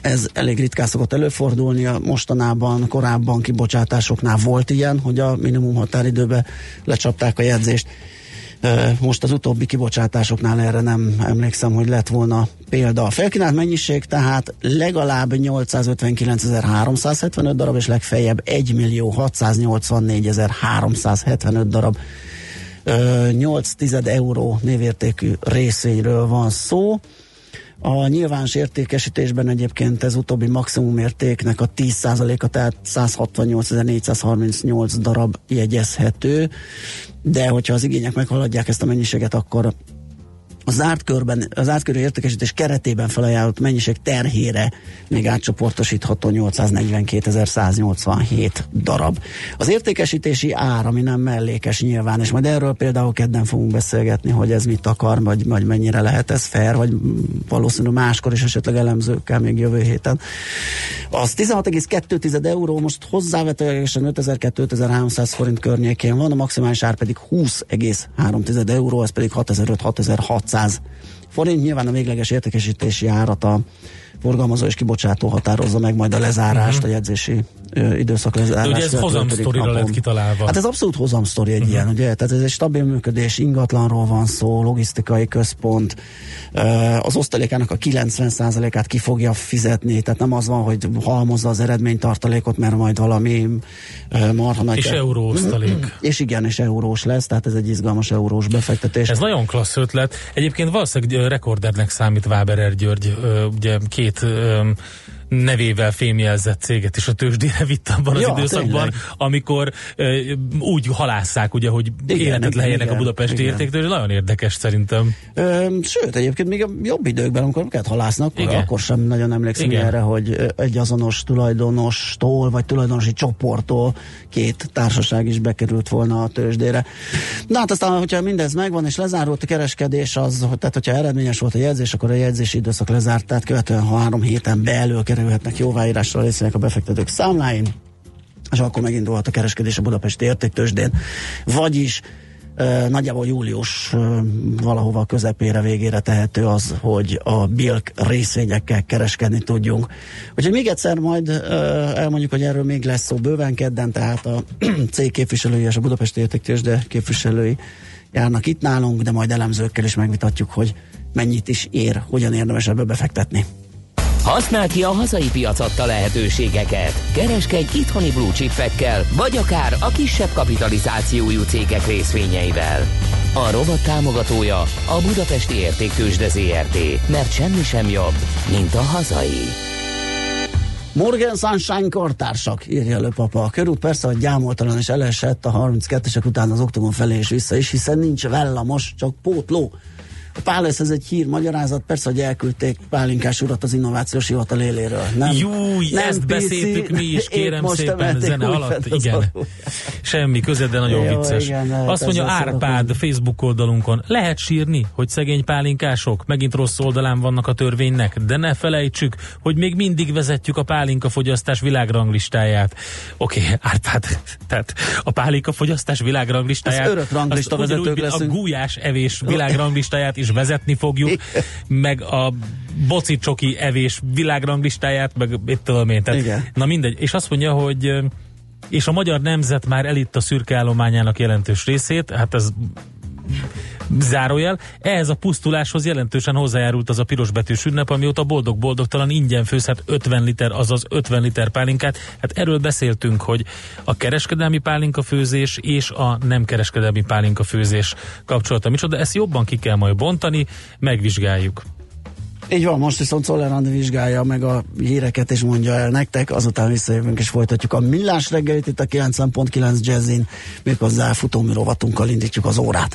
Ez elég ritkán szokott előfordulni, mostanában, korábban kibocsátásoknál volt ilyen, hogy a minimum határidőbe lecsapták a jegyzést. Most az utóbbi kibocsátásoknál erre nem emlékszem, hogy lett volna példa. A felkínált mennyiség tehát legalább 859.375 darab, és legfeljebb 1.684.375 darab 8 tized euró névértékű részvényről van szó. A nyilvános értékesítésben egyébként ez utóbbi maximum értéknek a 10%-a, tehát 168.438 darab jegyezhető, de hogyha az igények meghaladják ezt a mennyiséget, akkor a zárt az zárt körű értékesítés keretében felajánlott mennyiség terhére még átcsoportosítható 842.187 darab. Az értékesítési ár, ami nem mellékes nyilván, és majd erről például kedden fogunk beszélgetni, hogy ez mit akar, vagy, vagy mennyire lehet ez fair, vagy valószínű máskor is esetleg elemzőkkel még jövő héten. Az 16,2 euró, most hozzávetőlegesen 5200 forint környékén van, a maximális ár pedig 20,3 euró, ez pedig 6500-6600 600 forint. Nyilván a végleges értékesítési árat a forgalmazó és kibocsátó határozza meg majd a lezárást, uh-huh. a jegyzési időszak lezárást. De ugye ez hozamsztorira lett kitalálva. Hát ez abszolút hozamsztori egy uh-huh. ilyen, ugye? Tehát ez egy stabil működés, ingatlanról van szó, logisztikai központ, az osztalékának a 90%-át ki fogja fizetni, tehát nem az van, hogy halmozza az eredménytartalékot, mert majd valami marha nagy... És euró osztalék. És igen, és eurós lesz, tehát ez egy izgalmas eurós befektetés. Ez nagyon klassz ötlet. Egyébként valószínűleg rekordernek számít Váberer György, ugye két nevével fémjelzett céget is a tőzsdére vitt abban az ja, időszakban, tényleg. amikor uh, úgy halásszák, ugye, hogy igen, életet lehelyenek a budapesti értéktől, nagyon érdekes szerintem. Ö, sőt, egyébként még a jobb időkben, amikor őket halásznak, igen. akkor sem nagyon emlékszem igen. erre, hogy egy azonos tulajdonostól, vagy tulajdonosi csoporttól két társaság is bekerült volna a tőzsdére. Na hát aztán, hogyha mindez megvan, és lezárult a kereskedés, az, tehát hogyha eredményes volt a jegyzés, akkor a jegyzési időszak lezárt, tehát követően ha három héten belül kerülhetnek jóváírásra részének a befektetők számláin, és akkor megindulhat a kereskedés a Budapesti értéktősdén. Vagyis Nagyjából július valahova közepére, végére tehető az, hogy a bilk részvényekkel kereskedni tudjunk. Úgyhogy még egyszer majd elmondjuk, hogy erről még lesz szó bőven kedden, tehát a cég képviselői és a Budapesti Értéktősde képviselői járnak itt nálunk, de majd elemzőkkel is megvitatjuk, hogy mennyit is ér, hogyan érdemes ebbe befektetni. Használd ki a hazai piac adta lehetőségeket. Kereskedj itthoni blue chipekkel, vagy akár a kisebb kapitalizációjú cégek részvényeivel. A robot támogatója a Budapesti Értéktősde ZRT, mert semmi sem jobb, mint a hazai. Morgan Sunshine kartársak, írja elő papa. A körút persze, hogy gyámoltalan és elesett a 32-esek után az oktogon felé és vissza is, hiszen nincs vellamos, csak pótló. A Pálasz ez egy hír magyarázat, persze, hogy elküldték Pálinkás urat az innovációs hivatal éléről. Nem, Júj, nem ezt PC, beszéltük mi is, kérem szépen, zene alatt. Igen. Semmi köze, de nagyon Jó, vicces. Igen, Azt mondja Árpád Facebook oldalunkon, lehet sírni, hogy szegény pálinkások megint rossz oldalán vannak a törvénynek, de ne felejtsük, hogy még mindig vezetjük a pálinka fogyasztás világranglistáját. Oké, okay, Árpád, tehát a pálinka fogyasztás világranglistáját. Ez örök ranglista vezetők leszünk. A gulyás evés világranglistáját is vezetni fogjuk, meg a boci csoki evés világranglistáját, meg mit tudom én. Tehát, Igen. Na mindegy. És azt mondja, hogy és a magyar nemzet már elitt a szürke állományának jelentős részét, hát ez zárójel. Ehhez a pusztuláshoz jelentősen hozzájárult az a pirosbetűs ünnep, amióta boldog-boldogtalan ingyen főzhet 50 liter, azaz 50 liter pálinkát. Hát erről beszéltünk, hogy a kereskedelmi pálinka főzés és a nem kereskedelmi pálinka főzés kapcsolata micsoda. Ezt jobban ki kell majd bontani, megvizsgáljuk. Így van, most viszont Szoller vizsgálja meg a híreket és mondja el nektek, azután visszajövünk és folytatjuk a millás reggelit itt a 90.9 Jazzin, méghozzá futómű rovatunkkal indítjuk az órát.